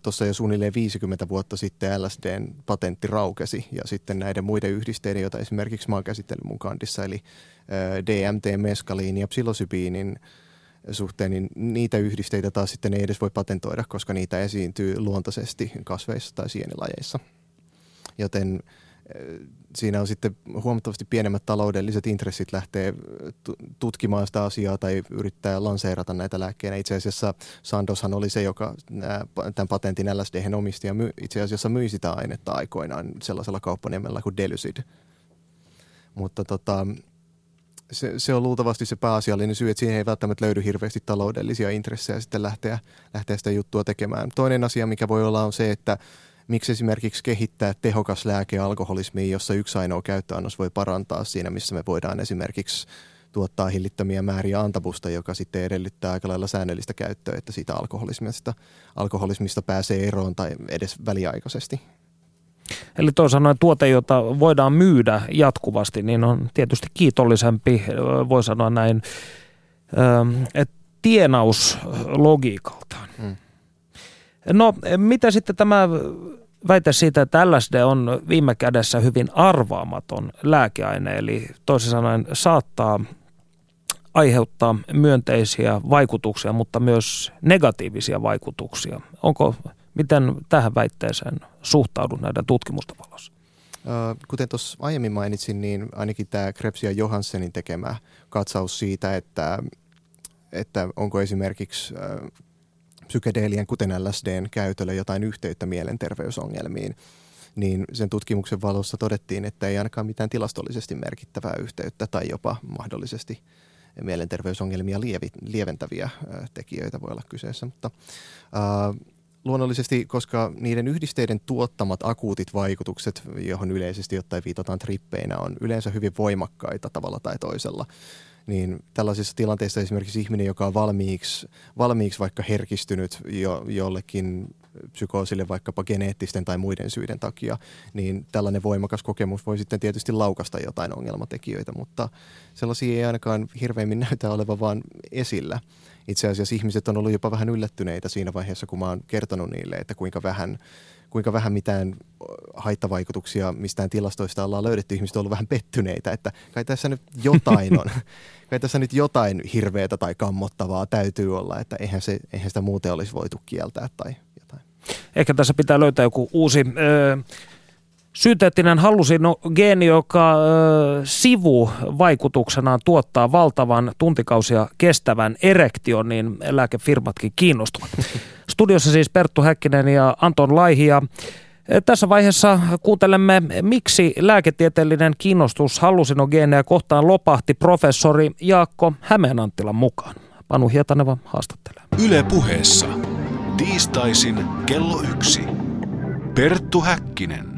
tuossa jo suunnilleen 50 vuotta sitten LSDn patentti raukesi ja sitten näiden muiden yhdisteiden, joita esimerkiksi mä oon käsitellyt mun kandissa, eli DMT, meskaliini ja psilosybiinin suhteen, niin niitä yhdisteitä taas sitten ei edes voi patentoida, koska niitä esiintyy luontaisesti kasveissa tai sienilajeissa. Joten eh, siinä on sitten huomattavasti pienemmät taloudelliset intressit lähteä tutkimaan sitä asiaa tai yrittää lanseerata näitä lääkkeenä. Itse asiassa Sandoshan oli se, joka tämän patentin LSD omisti ja itse asiassa myi sitä ainetta aikoinaan sellaisella kauppanimellä kuin Delucid. Mutta tota, se, se on luultavasti se pääasiallinen syy, että siihen ei välttämättä löydy hirveästi taloudellisia intressejä sitten lähteä, lähteä sitä juttua tekemään. Toinen asia, mikä voi olla, on se, että miksi esimerkiksi kehittää tehokas lääke alkoholismiin, jossa yksi ainoa käyttöannos voi parantaa siinä, missä me voidaan esimerkiksi tuottaa hillittömiä määriä antabusta, joka sitten edellyttää aika lailla säännöllistä käyttöä, että siitä alkoholismista, alkoholismista pääsee eroon tai edes väliaikaisesti. Eli toisin sanoen tuote, jota voidaan myydä jatkuvasti, niin on tietysti kiitollisempi, voi sanoa näin, että tienauslogiikaltaan. Hmm. No, mitä sitten tämä väite siitä, että LSD on viime kädessä hyvin arvaamaton lääkeaine, eli toisin sanoen saattaa aiheuttaa myönteisiä vaikutuksia, mutta myös negatiivisia vaikutuksia. Onko, miten tähän väitteeseen suhtaudun näiden tutkimusten valossa? Kuten tuossa aiemmin mainitsin, niin ainakin tämä Krebs ja Johanssenin tekemä katsaus siitä, että, että onko esimerkiksi psykedeelien, kuten LSDn käytöllä jotain yhteyttä mielenterveysongelmiin, niin sen tutkimuksen valossa todettiin, että ei ainakaan mitään tilastollisesti merkittävää yhteyttä tai jopa mahdollisesti mielenterveysongelmia lieventäviä tekijöitä voi olla kyseessä. Mutta äh, luonnollisesti, koska niiden yhdisteiden tuottamat akuutit vaikutukset, johon yleisesti ottaen viitataan trippeinä, on yleensä hyvin voimakkaita tavalla tai toisella, niin tällaisissa tilanteissa esimerkiksi ihminen, joka on valmiiksi, valmiiksi vaikka herkistynyt jo, jollekin psykoosille vaikkapa geneettisten tai muiden syiden takia, niin tällainen voimakas kokemus voi sitten tietysti laukasta jotain ongelmatekijöitä, mutta sellaisia ei ainakaan hirveämmin [LAUGHS] näytä olevan vaan esillä. Itse asiassa ihmiset on ollut jopa vähän yllättyneitä siinä vaiheessa, kun mä oon kertonut niille, että kuinka vähän kuinka vähän mitään haittavaikutuksia mistään tilastoista ollaan löydetty. Ihmiset on ollut vähän pettyneitä, että kai tässä nyt jotain on, [LAUGHS] kai tässä nyt jotain hirveätä tai kammottavaa täytyy olla, että eihän, se, eihän sitä muuten olisi voitu kieltää tai jotain. Ehkä tässä pitää löytää joku uusi... Öö synteettinen hallusinogeeni, joka ö, sivuvaikutuksenaan tuottaa valtavan tuntikausia kestävän erektion, niin lääkefirmatkin kiinnostuvat. [LAUGHS] Studiossa siis Perttu Häkkinen ja Anton Laihia. Tässä vaiheessa kuuntelemme, miksi lääketieteellinen kiinnostus hallusinogeeneja kohtaan lopahti professori Jaakko Hämeenanttilan mukaan. Panu Hietaneva haastattelee. Yle puheessa. Tiistaisin kello yksi. Perttu Häkkinen.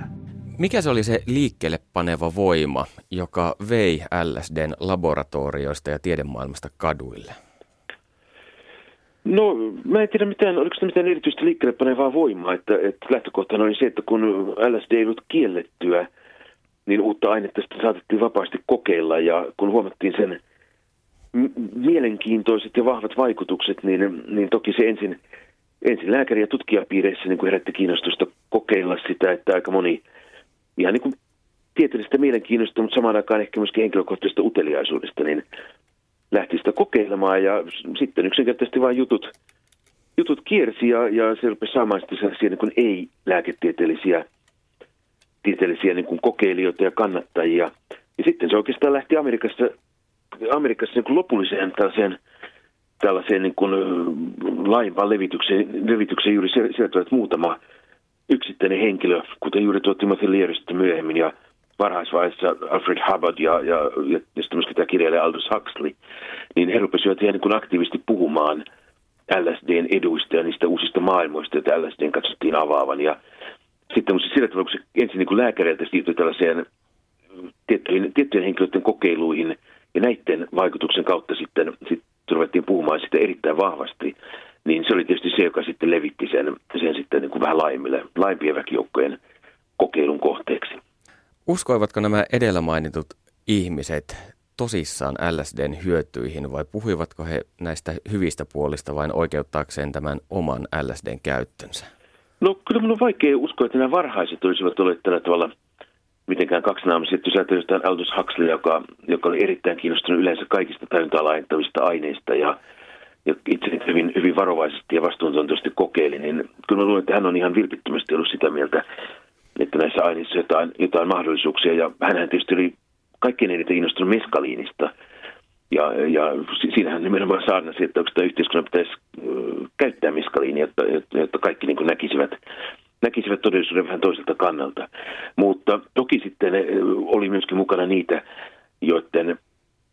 Mikä se oli se liikkeelle paneva voima, joka vei LSDn laboratorioista ja tiedemaailmasta kaduille? No, mä en tiedä mitään, oliko se mitään erityistä liikkeelle panevaa voimaa, että, että lähtökohtana oli se, että kun LSD ei ollut kiellettyä, niin uutta ainetta sitten saatettiin vapaasti kokeilla ja kun huomattiin sen mielenkiintoiset ja vahvat vaikutukset, niin, niin toki se ensin, ensin lääkäri- ja tutkijapiireissä niin herätti kiinnostusta kokeilla sitä, että aika moni ihan niin kuin tieteellisestä mielenkiinnosta, mutta samaan aikaan ehkä myöskin henkilökohtaisesta uteliaisuudesta, niin lähti sitä kokeilemaan ja sitten yksinkertaisesti vain jutut, jutut kiersi ja, ja se rupesi saamaan sitten sellaisia niin ei-lääketieteellisiä tieteellisiä niin kuin kokeilijoita ja kannattajia. Ja sitten se oikeastaan lähti Amerikassa, Amerikassa niin kuin lopulliseen tällaiseen, tällaiseen niin kuin laajempaan levitykseen, levitykseen juuri sieltä, että muutama yksittäinen henkilö, kuten juuri tuo Timothy Leary myöhemmin ja varhaisvaiheessa Alfred Hubbard ja, ja, ja, ja myöskin tämä kirjailija Aldous Huxley, niin he rupesivat ihan niin aktiivisesti puhumaan LSDn eduista ja niistä uusista maailmoista, joita LSDn katsottiin avaavan. Ja sitten sillä tavalla, kun se ensin niin lääkäreiltä siirtyi tällaiseen tiettyjen, tiettyjen henkilöiden kokeiluihin ja näiden vaikutuksen kautta sitten, sitten ruvettiin puhumaan sitä erittäin vahvasti, niin se oli tietysti se, joka sitten levitti sen, sen sitten niin kuin vähän laajemmille, laajempien väkijoukkojen kokeilun kohteeksi. Uskoivatko nämä edellä mainitut ihmiset tosissaan LSDn hyötyihin vai puhuivatko he näistä hyvistä puolista vain oikeuttaakseen tämän oman LSDn käyttönsä? No kyllä minun on vaikea uskoa, että nämä varhaiset olisivat olleet tällä tavalla mitenkään kaksinaamaiset. Jos ajatellaan Aldous Huxley, joka, joka oli erittäin kiinnostunut yleensä kaikista tajuntaa laajentavista aineista ja, ja itse hyvin, hyvin varovaisesti ja vastuuntuntoisesti kokeili, niin kyllä mä luulen, että hän on ihan vilpittömästi ollut sitä mieltä, että näissä aineissa jotain, jotain mahdollisuuksia. Ja hän tietysti oli kaikkein eniten innostunut meskaliinista. Ja, ja siinähän nimenomaan saarnasi, että onko tämä yhteiskunnan pitäisi käyttää meskaliinia, jotta, jotta kaikki niin näkisivät, näkisivät todellisuuden vähän toiselta kannalta. Mutta toki sitten oli myöskin mukana niitä, joiden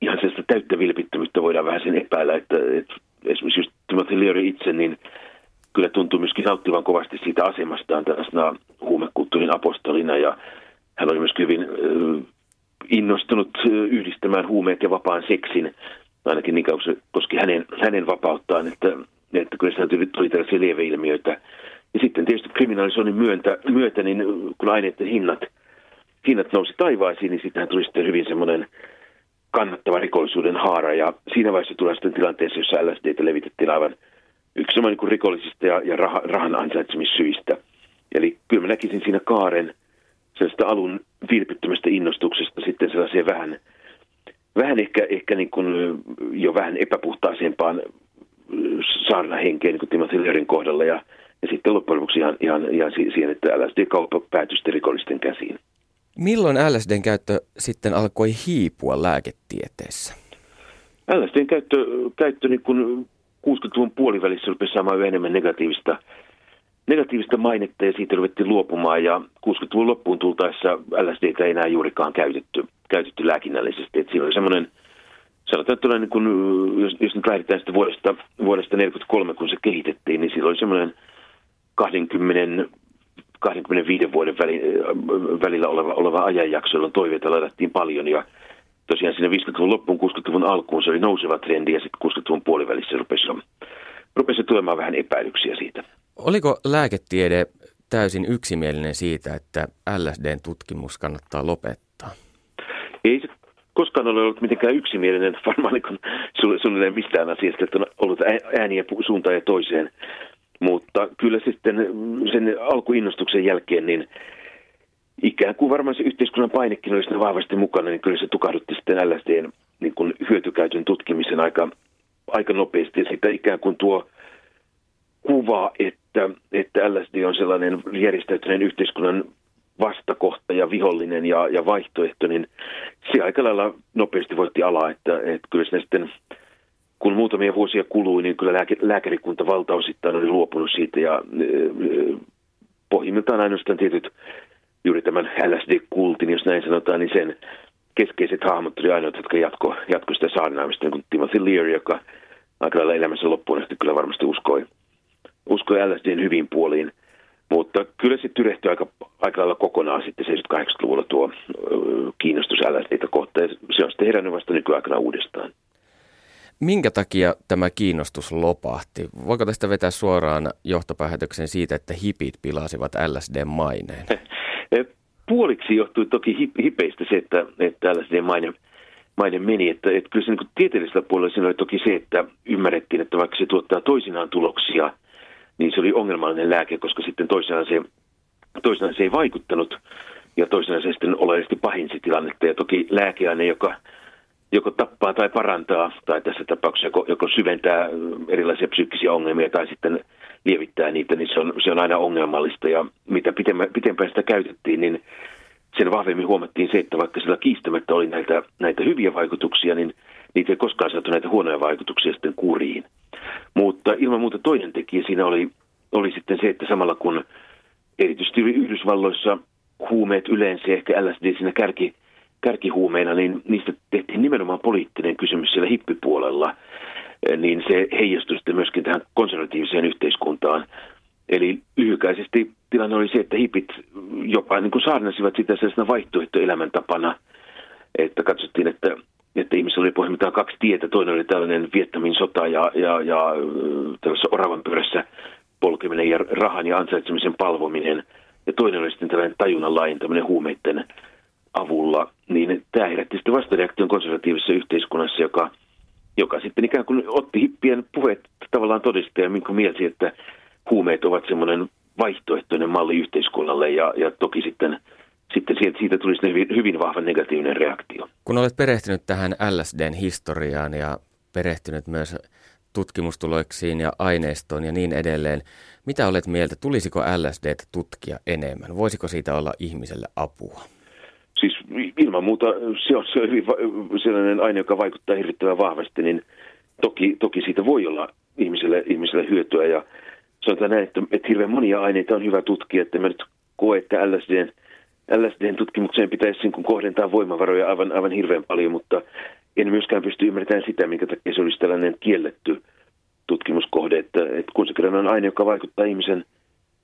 ihan sellaista täyttä vilpittömyyttä voidaan vähän sen epäillä, että, että esimerkiksi just Timothy Leary itse, niin kyllä tuntuu myöskin nauttivan kovasti siitä asemastaan tällaisena huumekulttuurin apostolina ja hän oli myös hyvin innostunut yhdistämään huumeet ja vapaan seksin, ainakin niin kauan se koski hänen, hänen vapauttaan, että, että kyllä siinä tuli tällaisia lieveilmiöitä. Ja sitten tietysti kriminalisoinnin myöntä, myötä, niin kun aineiden hinnat, hinnat nousi taivaisiin, niin sittenhän tuli sitten hyvin semmoinen kannattava rikollisuuden haara ja siinä vaiheessa tulee sitten tilanteessa, jossa LSDtä levitettiin aivan yksi niin rikollisista ja, ja rah, rahan ansaitsemissyistä. Eli kyllä mä näkisin siinä kaaren sellaista alun vilpittömästä innostuksesta sitten sellaiseen vähän, vähän ehkä, ehkä niin kuin jo vähän epäpuhtaasempaan saarnahenkeen niin kuin Timothy Learin kohdalla ja, ja sitten loppujen lopuksi ihan, ihan, ihan siihen, että LSD-kauppa päätyi rikollisten käsiin. Milloin LSDn käyttö sitten alkoi hiipua lääketieteessä? LSDn käyttö, käyttö niin kuin 60-luvun puolivälissä rupesi saamaan enemmän negatiivista, negatiivista mainetta ja siitä ruvettiin luopumaan. Ja 60-luvun loppuun tultaessa LSD ei enää juurikaan käytetty, käytetty lääkinnällisesti. Et siinä oli semmoinen, sanotaan, että niin kun, jos, jos nyt lähdetään sitä vuodesta, vuodesta 43, kun se kehitettiin, niin siinä oli semmoinen 20 25 vuoden välillä oleva, oleva ajanjakso, jolloin toiveita ladattiin paljon ja tosiaan siinä 50-luvun loppuun, 60-luvun alkuun se oli nouseva trendi ja sitten 60-luvun puolivälissä rupesi, rupesi tulemaan vähän epäilyksiä siitä. Oliko lääketiede täysin yksimielinen siitä, että LSDn tutkimus kannattaa lopettaa? Ei se koskaan ole ollut mitenkään yksimielinen [LAUGHS] varmaan niin suunnilleen mistään asiasta, että on ollut ääniä suuntaan ja toiseen. Mutta kyllä sitten sen alkuinnostuksen jälkeen, niin ikään kuin varmaan se yhteiskunnan painekin oli sitten vahvasti mukana, niin kyllä se tukahdutti sitten LSDn niin kuin hyötykäytön tutkimisen aika, aika nopeasti. Ja sitten ikään kuin tuo kuva, että, että LSD on sellainen järjestäytyneen yhteiskunnan vastakohta ja vihollinen ja, ja vaihtoehto, niin se aika lailla nopeasti voitti alaa, että, että kyllä se sitten kun muutamia vuosia kului, niin kyllä lääke, lääkärikunta valtaosittain oli luopunut siitä ja pohjimmiltaan ainoastaan tietyt juuri tämän LSD-kultin, jos näin sanotaan, niin sen keskeiset hahmot oli ainoat, jotka jatko, jatko sitä saarnaamista, niin kuin Timothy Leary, joka aika lailla elämässä loppuun asti kyllä varmasti uskoi, uskoi LSDn hyvin puoliin. Mutta kyllä se tyrehtyi aika, aika lailla kokonaan sitten 78-luvulla tuo kiinnostus LSDtä kohtaan. Se on sitten herännyt vasta nykyaikana uudestaan. Minkä takia tämä kiinnostus lopahti? Voiko tästä vetää suoraan johtopäätöksen siitä, että hipit pilasivat LSD-maineen? Puoliksi johtui toki hipeistä se, että, että LSD-maine maine meni. Että, että kyllä se niin tieteellisellä puolella siinä oli toki se, että ymmärrettiin, että vaikka se tuottaa toisinaan tuloksia, niin se oli ongelmallinen lääke, koska sitten toisinaan se, toisinaan se ei vaikuttanut ja toisinaan se sitten oleellisesti pahinsi tilannetta. Ja toki lääkeaine, joka joko tappaa tai parantaa, tai tässä tapauksessa joko, joko syventää erilaisia psyykkisiä ongelmia tai sitten lievittää niitä, niin se on, se on aina ongelmallista. Ja mitä pitempään, pitempään sitä käytettiin, niin sen vahvemmin huomattiin se, että vaikka sillä kiistämättä oli näitä, näitä hyviä vaikutuksia, niin niitä ei koskaan saatu näitä huonoja vaikutuksia sitten kuriin. Mutta ilman muuta toinen tekijä siinä oli, oli sitten se, että samalla kun erityisesti Yhdysvalloissa huumeet yleensä, ehkä LSD siinä kärki, kärkihuumeina, niin niistä tehtiin nimenomaan poliittinen kysymys siellä hippipuolella, niin se heijastui sitten myöskin tähän konservatiiviseen yhteiskuntaan. Eli lyhykäisesti tilanne oli se, että hipit jopa niin kuin saarnasivat sitä sellaisena vaihtoehtoelämäntapana, että katsottiin, että, että ihmisillä oli pohjimmiltaan kaksi tietä. Toinen oli tällainen Vietnamin sota ja, ja, ja tällaisessa oravan pyörässä polkeminen ja rahan ja ansaitsemisen palvominen. Ja toinen oli sitten tällainen tajunnan laajentaminen huumeiden avulla, niin tämä herätti sitten vastareaktion konservatiivisessa yhteiskunnassa, joka, joka sitten ikään kuin otti hippien puheet tavallaan todista ja minkä mielsi, että huumeet ovat semmoinen vaihtoehtoinen malli yhteiskunnalle ja, ja toki sitten sitten siitä, siitä tuli hyvin, hyvin vahva negatiivinen reaktio. Kun olet perehtynyt tähän LSDn historiaan ja perehtynyt myös tutkimustuloksiin ja aineistoon ja niin edelleen, mitä olet mieltä, tulisiko LSD tutkia enemmän? Voisiko siitä olla ihmiselle apua? Siis ilman muuta se on, se on hyvin sellainen aine, joka vaikuttaa hirvittävän vahvasti, niin toki, toki siitä voi olla ihmiselle, ihmiselle hyötyä. Ja sanotaan näin, että, että hirveän monia aineita on hyvä tutkia, että mä nyt koe, että LSDn, LSDn tutkimukseen pitäisi niin kohdentaa voimavaroja aivan, aivan hirveän paljon, mutta en myöskään pysty ymmärtämään sitä, minkä takia se olisi tällainen kielletty tutkimuskohde, että, että kun se kerran on aine, joka vaikuttaa ihmisen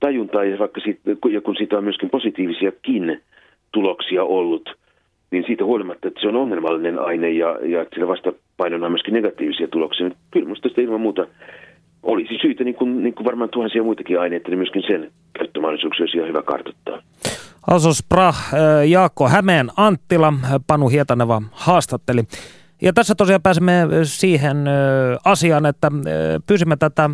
tajuntaan ja, vaikka siitä, ja kun siitä on myöskin positiivisiakin tuloksia ollut, niin siitä huolimatta, että se on ongelmallinen aine ja, ja että sillä vastapainona on myöskin negatiivisia tuloksia, niin kyllä minusta sitä ilman muuta olisi syytä, niin kuin, niin kuin varmaan tuhansia muitakin aineita, niin myöskin sen käyttömahdollisuuksia olisi ihan hyvä kartoittaa. Asos Prah, Jaakko Hämeen Anttila, Panu Hietaneva haastatteli. Ja tässä tosiaan pääsemme siihen asiaan, että pyysimme tätä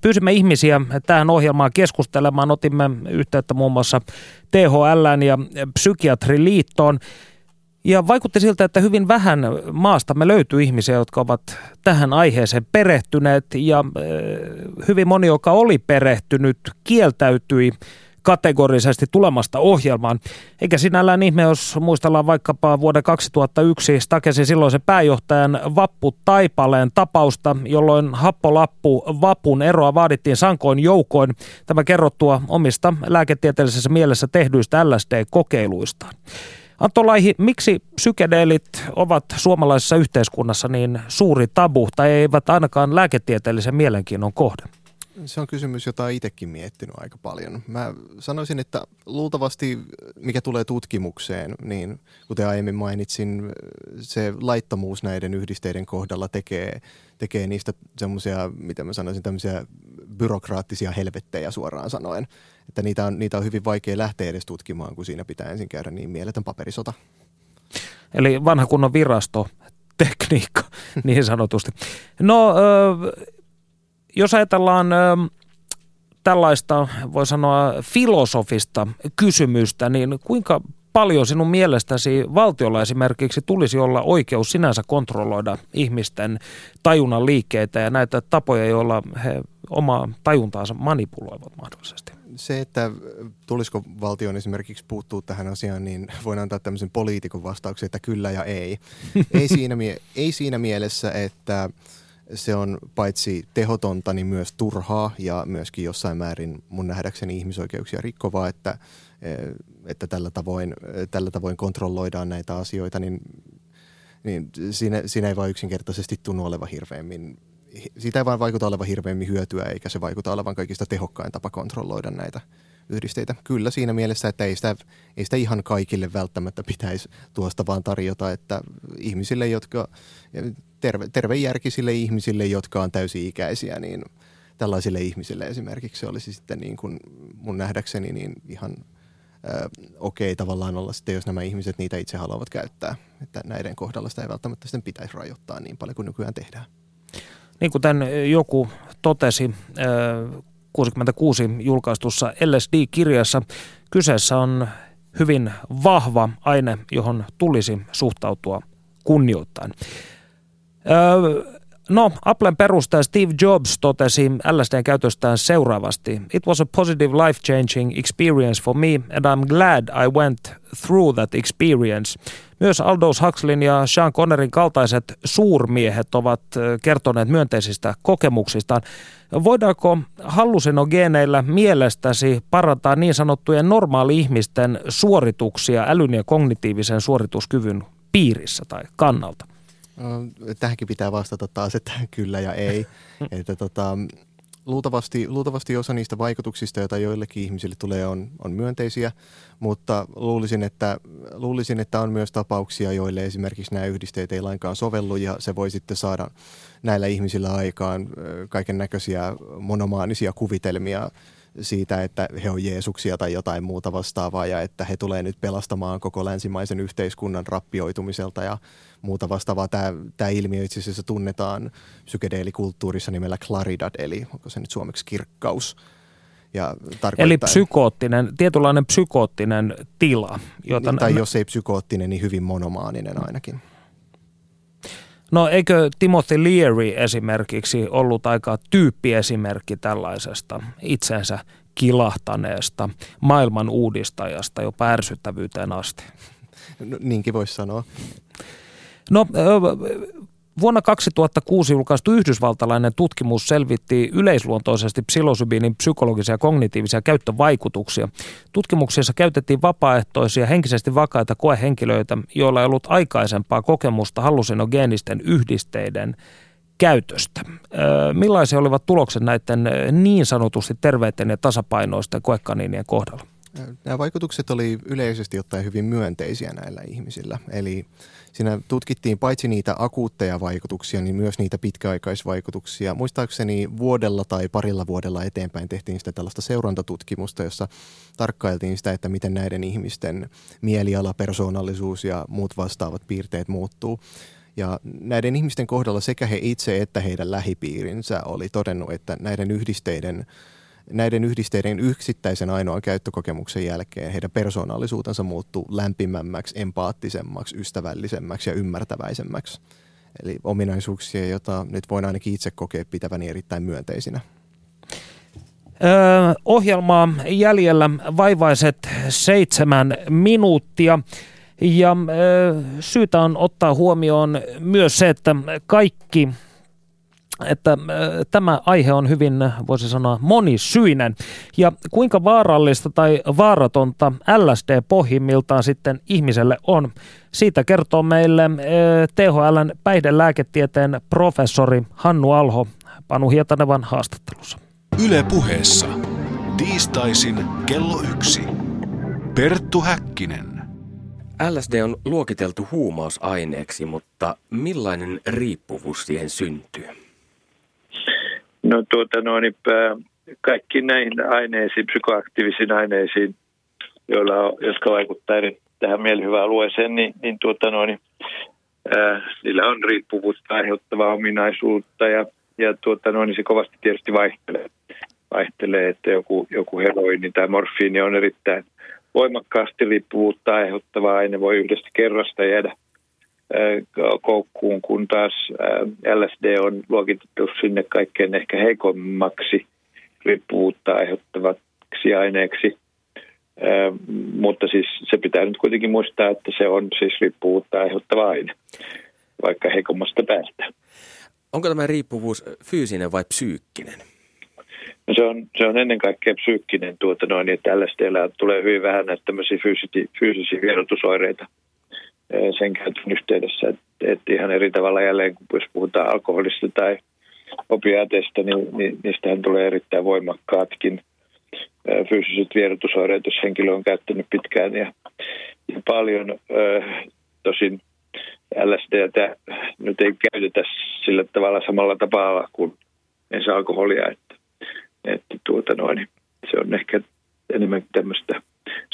Pyysimme ihmisiä tähän ohjelmaan keskustelemaan. Otimme yhteyttä muun muassa THL ja Psykiatriliittoon. Ja vaikutti siltä, että hyvin vähän maastamme löytyy ihmisiä, jotka ovat tähän aiheeseen perehtyneet. Ja hyvin moni, joka oli perehtynyt, kieltäytyi kategorisesti tulemasta ohjelmaan. Eikä sinällään ihme, jos muistellaan vaikkapa vuoden 2001 Stakesin silloisen pääjohtajan Vappu Taipaleen tapausta, jolloin happolappu Vapun eroa vaadittiin sankoin joukoin. Tämä kerrottua omista lääketieteellisessä mielessä tehdyistä LSD-kokeiluistaan. Antto Laihi, miksi psykedeelit ovat suomalaisessa yhteiskunnassa niin suuri tabu tai eivät ainakaan lääketieteellisen mielenkiinnon kohde? Se on kysymys, jota olen itsekin miettinyt aika paljon. Mä sanoisin, että luultavasti, mikä tulee tutkimukseen, niin kuten aiemmin mainitsin, se laittomuus näiden yhdisteiden kohdalla tekee, tekee niistä semmoisia, mitä mä sanoisin, tämmöisiä byrokraattisia helvettejä suoraan sanoen. Että niitä on, niitä on hyvin vaikea lähteä edes tutkimaan, kun siinä pitää ensin käydä niin mieletön paperisota. Eli vanha kunnon virasto tekniikka, [LAUGHS] niin sanotusti. No, jos ajatellaan tällaista, voi sanoa, filosofista kysymystä, niin kuinka paljon sinun mielestäsi valtiolla esimerkiksi tulisi olla oikeus sinänsä kontrolloida ihmisten tajunnan liikkeitä ja näitä tapoja, joilla he omaa tajuntaansa manipuloivat mahdollisesti? Se, että tulisiko valtion esimerkiksi puuttuu tähän asiaan, niin voin antaa tämmöisen poliitikon vastauksen, että kyllä ja ei. [LAUGHS] ei, siinä, ei siinä mielessä, että se on paitsi tehotonta, niin myös turhaa ja myöskin jossain määrin mun nähdäkseni ihmisoikeuksia rikkovaa, että, eh, että tällä, tavoin, tällä tavoin kontrolloidaan näitä asioita, niin, niin siinä, siinä ei vain yksinkertaisesti tunnu olevan hirveämmin siitä ei vain vaikuta olevan hirveämmin hyötyä, eikä se vaikuta olevan kaikista tehokkain tapa kontrolloida näitä yhdisteitä. Kyllä siinä mielessä, että ei sitä, ei sitä ihan kaikille välttämättä pitäisi tuosta vaan tarjota, että ihmisille, jotka, terve, tervejärkisille ihmisille, jotka on täysi-ikäisiä, niin tällaisille ihmisille esimerkiksi se olisi sitten niin kuin mun nähdäkseni niin ihan okei okay, tavallaan olla sitten, jos nämä ihmiset niitä itse haluavat käyttää. Että näiden kohdalla sitä ei välttämättä sitten pitäisi rajoittaa niin paljon kuin nykyään tehdään. Niin kuten joku totesi 66 julkaistussa LSD-kirjassa, kyseessä on hyvin vahva aine, johon tulisi suhtautua kunnioittain. No, Applen perustaja Steve Jobs totesi LSDn käytöstään seuraavasti. It was a positive life-changing experience for me and I'm glad I went through that experience. Myös Aldous Huxleyn ja Sean Connerin kaltaiset suurmiehet ovat kertoneet myönteisistä kokemuksistaan. Voidaanko hallusinogeeneillä mielestäsi parantaa niin sanottujen normaali-ihmisten suorituksia älyn ja kognitiivisen suorituskyvyn piirissä tai kannalta? Tähänkin pitää vastata taas, että [LAUGHS] kyllä ja ei. [LAUGHS] että tota, luultavasti, luultavasti osa niistä vaikutuksista, joita joillekin ihmisille tulee, on, on myönteisiä, mutta luulisin että, luulisin, että on myös tapauksia, joille esimerkiksi nämä yhdisteet ei lainkaan sovellu ja se voi sitten saada näillä ihmisillä aikaan kaiken näköisiä monomaanisia kuvitelmia siitä, että he on Jeesuksia tai jotain muuta vastaavaa ja että he tulee nyt pelastamaan koko länsimaisen yhteiskunnan rappioitumiselta ja muuta vastaavaa. Tämä, tämä ilmiö itse asiassa tunnetaan psykedeelikulttuurissa nimellä claridad, eli onko se nyt suomeksi kirkkaus. Ja Eli psykoottinen, tietynlainen psykoottinen tila. Jota tai jos ei psykoottinen, niin hyvin monomaaninen ainakin. No eikö Timothy Leary esimerkiksi ollut aika tyyppiesimerkki tällaisesta itsensä kilahtaneesta maailman uudistajasta jo ärsyttävyyteen asti? No, niinkin voisi sanoa. No Vuonna 2006 julkaistu yhdysvaltalainen tutkimus selvitti yleisluontoisesti psilosybiinin psykologisia ja kognitiivisia käyttövaikutuksia. Tutkimuksessa käytettiin vapaaehtoisia henkisesti vakaita koehenkilöitä, joilla ei ollut aikaisempaa kokemusta hallusinogeenisten yhdisteiden käytöstä. Millaisia olivat tulokset näiden niin sanotusti terveiden ja tasapainoisten koekaniinien kohdalla? Nämä vaikutukset oli yleisesti ottaen hyvin myönteisiä näillä ihmisillä. Eli siinä tutkittiin paitsi niitä akuutteja vaikutuksia, niin myös niitä pitkäaikaisvaikutuksia. Muistaakseni vuodella tai parilla vuodella eteenpäin tehtiin sitä tällaista seurantatutkimusta, jossa tarkkailtiin sitä, että miten näiden ihmisten mieliala, persoonallisuus ja muut vastaavat piirteet muuttuu. Ja näiden ihmisten kohdalla sekä he itse että heidän lähipiirinsä oli todennut, että näiden yhdisteiden näiden yhdisteiden yksittäisen ainoan käyttökokemuksen jälkeen heidän persoonallisuutensa muuttuu lämpimämmäksi, empaattisemmaksi, ystävällisemmäksi ja ymmärtäväisemmäksi. Eli ominaisuuksia, joita nyt voin ainakin itse kokea pitäväni erittäin myönteisinä. Öö, ohjelmaa jäljellä vaivaiset seitsemän minuuttia. Ja öö, syytä on ottaa huomioon myös se, että kaikki että tämä aihe on hyvin, voisi sanoa, monisyinen. Ja kuinka vaarallista tai vaaratonta LSD pohjimmiltaan sitten ihmiselle on, siitä kertoo meille THLn päihdelääketieteen professori Hannu Alho Panu Hietanevan haastattelussa. Yle puheessa. Tiistaisin kello yksi. Perttu Häkkinen. LSD on luokiteltu huumausaineeksi, mutta millainen riippuvuus siihen syntyy? No tuota no, niin, kaikki näihin aineisiin, psykoaktiivisiin aineisiin, joilla on, jotka vaikuttavat eri, tähän mielihyväalueeseen, niin, niin, tuota no, niin ää, niillä on riippuvuutta aiheuttavaa ominaisuutta ja, ja tuota no, niin se kovasti tietysti vaihtelee. Vaihtelee, että joku, joku heroini tai morfiini on erittäin voimakkaasti riippuvuutta aiheuttava aine, voi yhdestä kerrasta jäädä koukkuun, kun taas LSD on luokitettu sinne kaikkein ehkä heikommaksi riippuvuutta aiheuttavaksi aineeksi. Mutta siis se pitää nyt kuitenkin muistaa, että se on siis riippuvuutta aiheuttava aine, vaikka heikommasta päästä. Onko tämä riippuvuus fyysinen vai psyykkinen? No se, on, se on ennen kaikkea psyykkinen tuota noin, että LSDllä tulee hyvin vähän näitä tämmöisiä fyysisiä, fyysisiä vierotusoireita – sen käytön yhteydessä. Että et ihan eri tavalla jälleen, kun jos puhutaan alkoholista tai opiaateista, niin, niin niistähän tulee erittäin voimakkaatkin fyysiset vierotusoireet, jos henkilö on käyttänyt pitkään ja, ja paljon. Tosin LSD nyt ei käytetä sillä tavalla samalla tapaa kuin ensi alkoholia, että, että tuota noin, se on ehkä enemmän tämmöistä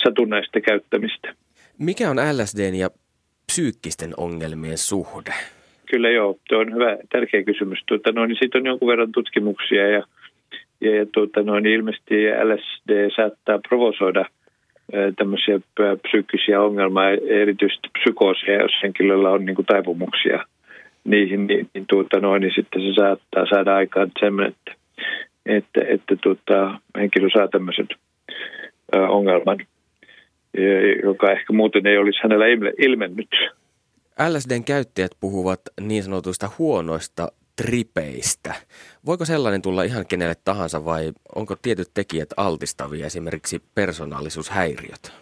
satunnaista käyttämistä. Mikä on LSDn ja psyykkisten ongelmien suhde? Kyllä joo, tuo on hyvä, tärkeä kysymys. Tuota, no, niin siitä on jonkun verran tutkimuksia ja, ja, ja tuota, no, niin ilmeisesti LSD saattaa provosoida tämmöisiä psyykkisiä ongelmia, erityisesti psykoosia, jos henkilöllä on niin kuin, taipumuksia niihin, niin, niin, tuota, no, niin sitten se saattaa saada aikaan semmoinen, että, että, että tuota, henkilö saa tämmöisen ongelman joka ehkä muuten ei olisi hänellä ilmennyt. LSDn käyttäjät puhuvat niin sanotuista huonoista tripeistä. Voiko sellainen tulla ihan kenelle tahansa vai onko tietyt tekijät altistavia, esimerkiksi persoonallisuushäiriöt?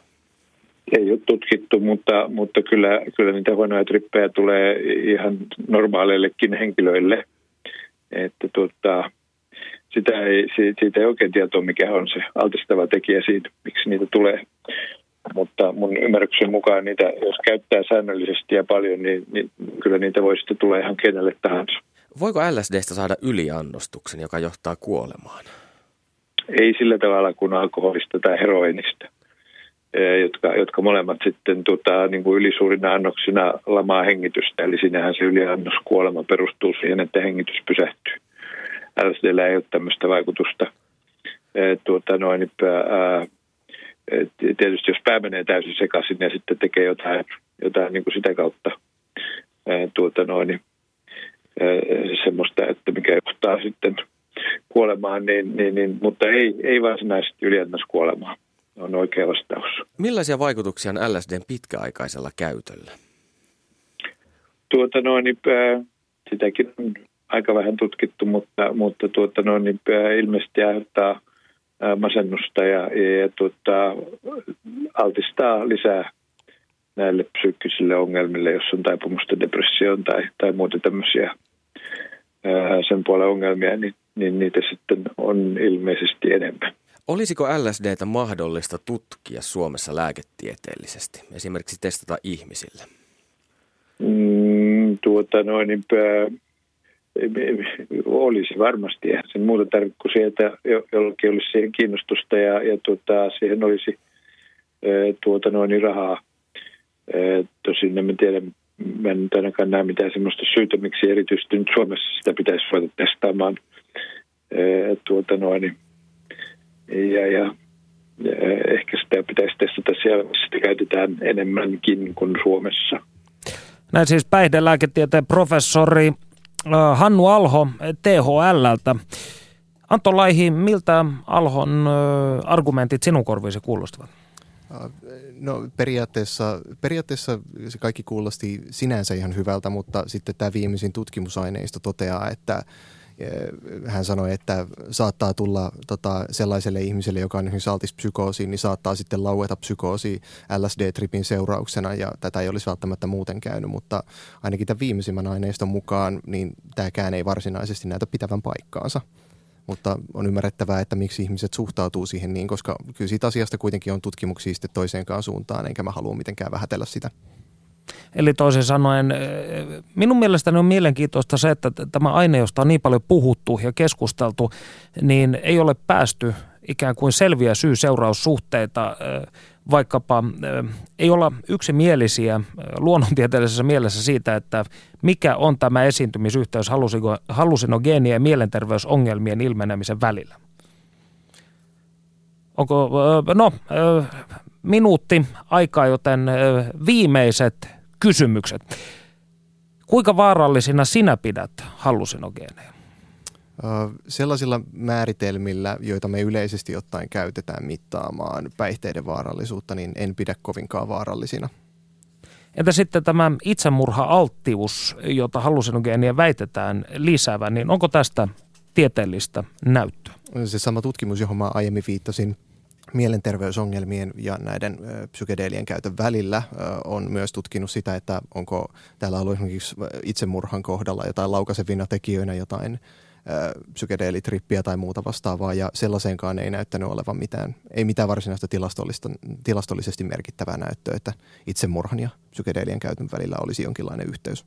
Ei ole tutkittu, mutta, mutta kyllä, kyllä niitä huonoja trippejä tulee ihan normaaleillekin henkilöille. Että tuota, sitä ei, siitä ei oikein tietoa, mikä on se altistava tekijä siitä, miksi niitä tulee mutta mun ymmärryksen mukaan niitä, jos käyttää säännöllisesti ja paljon, niin, niin kyllä niitä voi sitten tulla ihan kenelle tahansa. Voiko LSDstä saada yliannostuksen, joka johtaa kuolemaan? Ei sillä tavalla kuin alkoholista tai heroinista, e, jotka, jotka molemmat sitten tota, niin kuin ylisuurina annoksina lamaa hengitystä. Eli sinähän se yliannoskuolema perustuu siihen, että hengitys pysähtyy. LSDllä ei ole tämmöistä vaikutusta. E, tuota, noin, ää, tietysti jos pää menee täysin sekaisin ja sitten tekee jotain, jotain niin kuin sitä kautta tuota noin, semmoista, että mikä johtaa sitten kuolemaan, niin, niin, niin, mutta ei, ei varsinaisesti kuolemaan on oikea vastaus. Millaisia vaikutuksia on LSDn pitkäaikaisella käytöllä? Tuota noin, sitäkin on aika vähän tutkittu, mutta, mutta tuota noin, ilmeisesti aiheuttaa masennusta ja, ja, ja tuota, altistaa lisää näille psyykkisille ongelmille, jos on taipumusta depressioon tai, tai muuta tämmöisiä ää, sen puolen ongelmia, niin, niin niitä sitten on ilmeisesti enemmän. Olisiko LSDtä mahdollista tutkia Suomessa lääketieteellisesti, esimerkiksi testata ihmisillä? Mm, tuota noin, niin, olisi varmasti. Eihän sen muuta tarvitse kuin se, että jollakin olisi siihen kiinnostusta ja, ja tuota, siihen olisi tuota noin niin rahaa. Tosin en tiedä, mä en ainakaan näe mitään sellaista syytä, miksi erityisesti nyt Suomessa sitä pitäisi ruveta testaamaan. Tuota noin, ja, ja, ja ehkä sitä pitäisi testata siellä, missä sitä käytetään enemmänkin kuin Suomessa. Näin siis päihdelääketieteen professori Hannu Alho THLltä. Antto Laihi, miltä Alhon argumentit sinun korviisi kuulostavat? No periaatteessa, periaatteessa se kaikki kuulosti sinänsä ihan hyvältä, mutta sitten tämä viimeisin tutkimusaineisto toteaa, että hän sanoi, että saattaa tulla tota, sellaiselle ihmiselle, joka on esimerkiksi altis psykoosiin, niin saattaa sitten laueta psykoosi LSD-tripin seurauksena ja tätä ei olisi välttämättä muuten käynyt, mutta ainakin tämän viimeisimmän aineiston mukaan niin tämäkään ei varsinaisesti näytä pitävän paikkaansa. Mutta on ymmärrettävää, että miksi ihmiset suhtautuu siihen niin, koska kyllä siitä asiasta kuitenkin on tutkimuksia sitten toiseenkaan suuntaan, enkä mä halua mitenkään vähätellä sitä. Eli toisin sanoen, minun mielestäni on mielenkiintoista se, että tämä aine, josta on niin paljon puhuttu ja keskusteltu, niin ei ole päästy ikään kuin selviä syy-seuraussuhteita, vaikkapa ei olla yksimielisiä luonnontieteellisessä mielessä siitä, että mikä on tämä esiintymisyhteys hallusinogeenien ja mielenterveysongelmien ilmenemisen välillä. Onko, no, minuutti aikaa, joten viimeiset kysymykset. Kuinka vaarallisina sinä pidät hallusinogeeneja? Sellaisilla määritelmillä, joita me yleisesti ottaen käytetään mittaamaan päihteiden vaarallisuutta, niin en pidä kovinkaan vaarallisina. Entä sitten tämä itsemurha-alttius, jota hallusinogeenien väitetään lisäävän, niin onko tästä tieteellistä näyttöä? Se sama tutkimus, johon mä aiemmin viittasin, mielenterveysongelmien ja näiden psykedeelien käytön välillä on myös tutkinut sitä, että onko täällä ollut esimerkiksi itsemurhan kohdalla jotain laukasevina tekijöinä jotain psykedeelitrippiä tai muuta vastaavaa, ja sellaiseenkaan ei näyttänyt olevan mitään, ei mitään varsinaista tilastollista, tilastollisesti merkittävää näyttöä, että itsemurhan ja psykedeelien käytön välillä olisi jonkinlainen yhteys.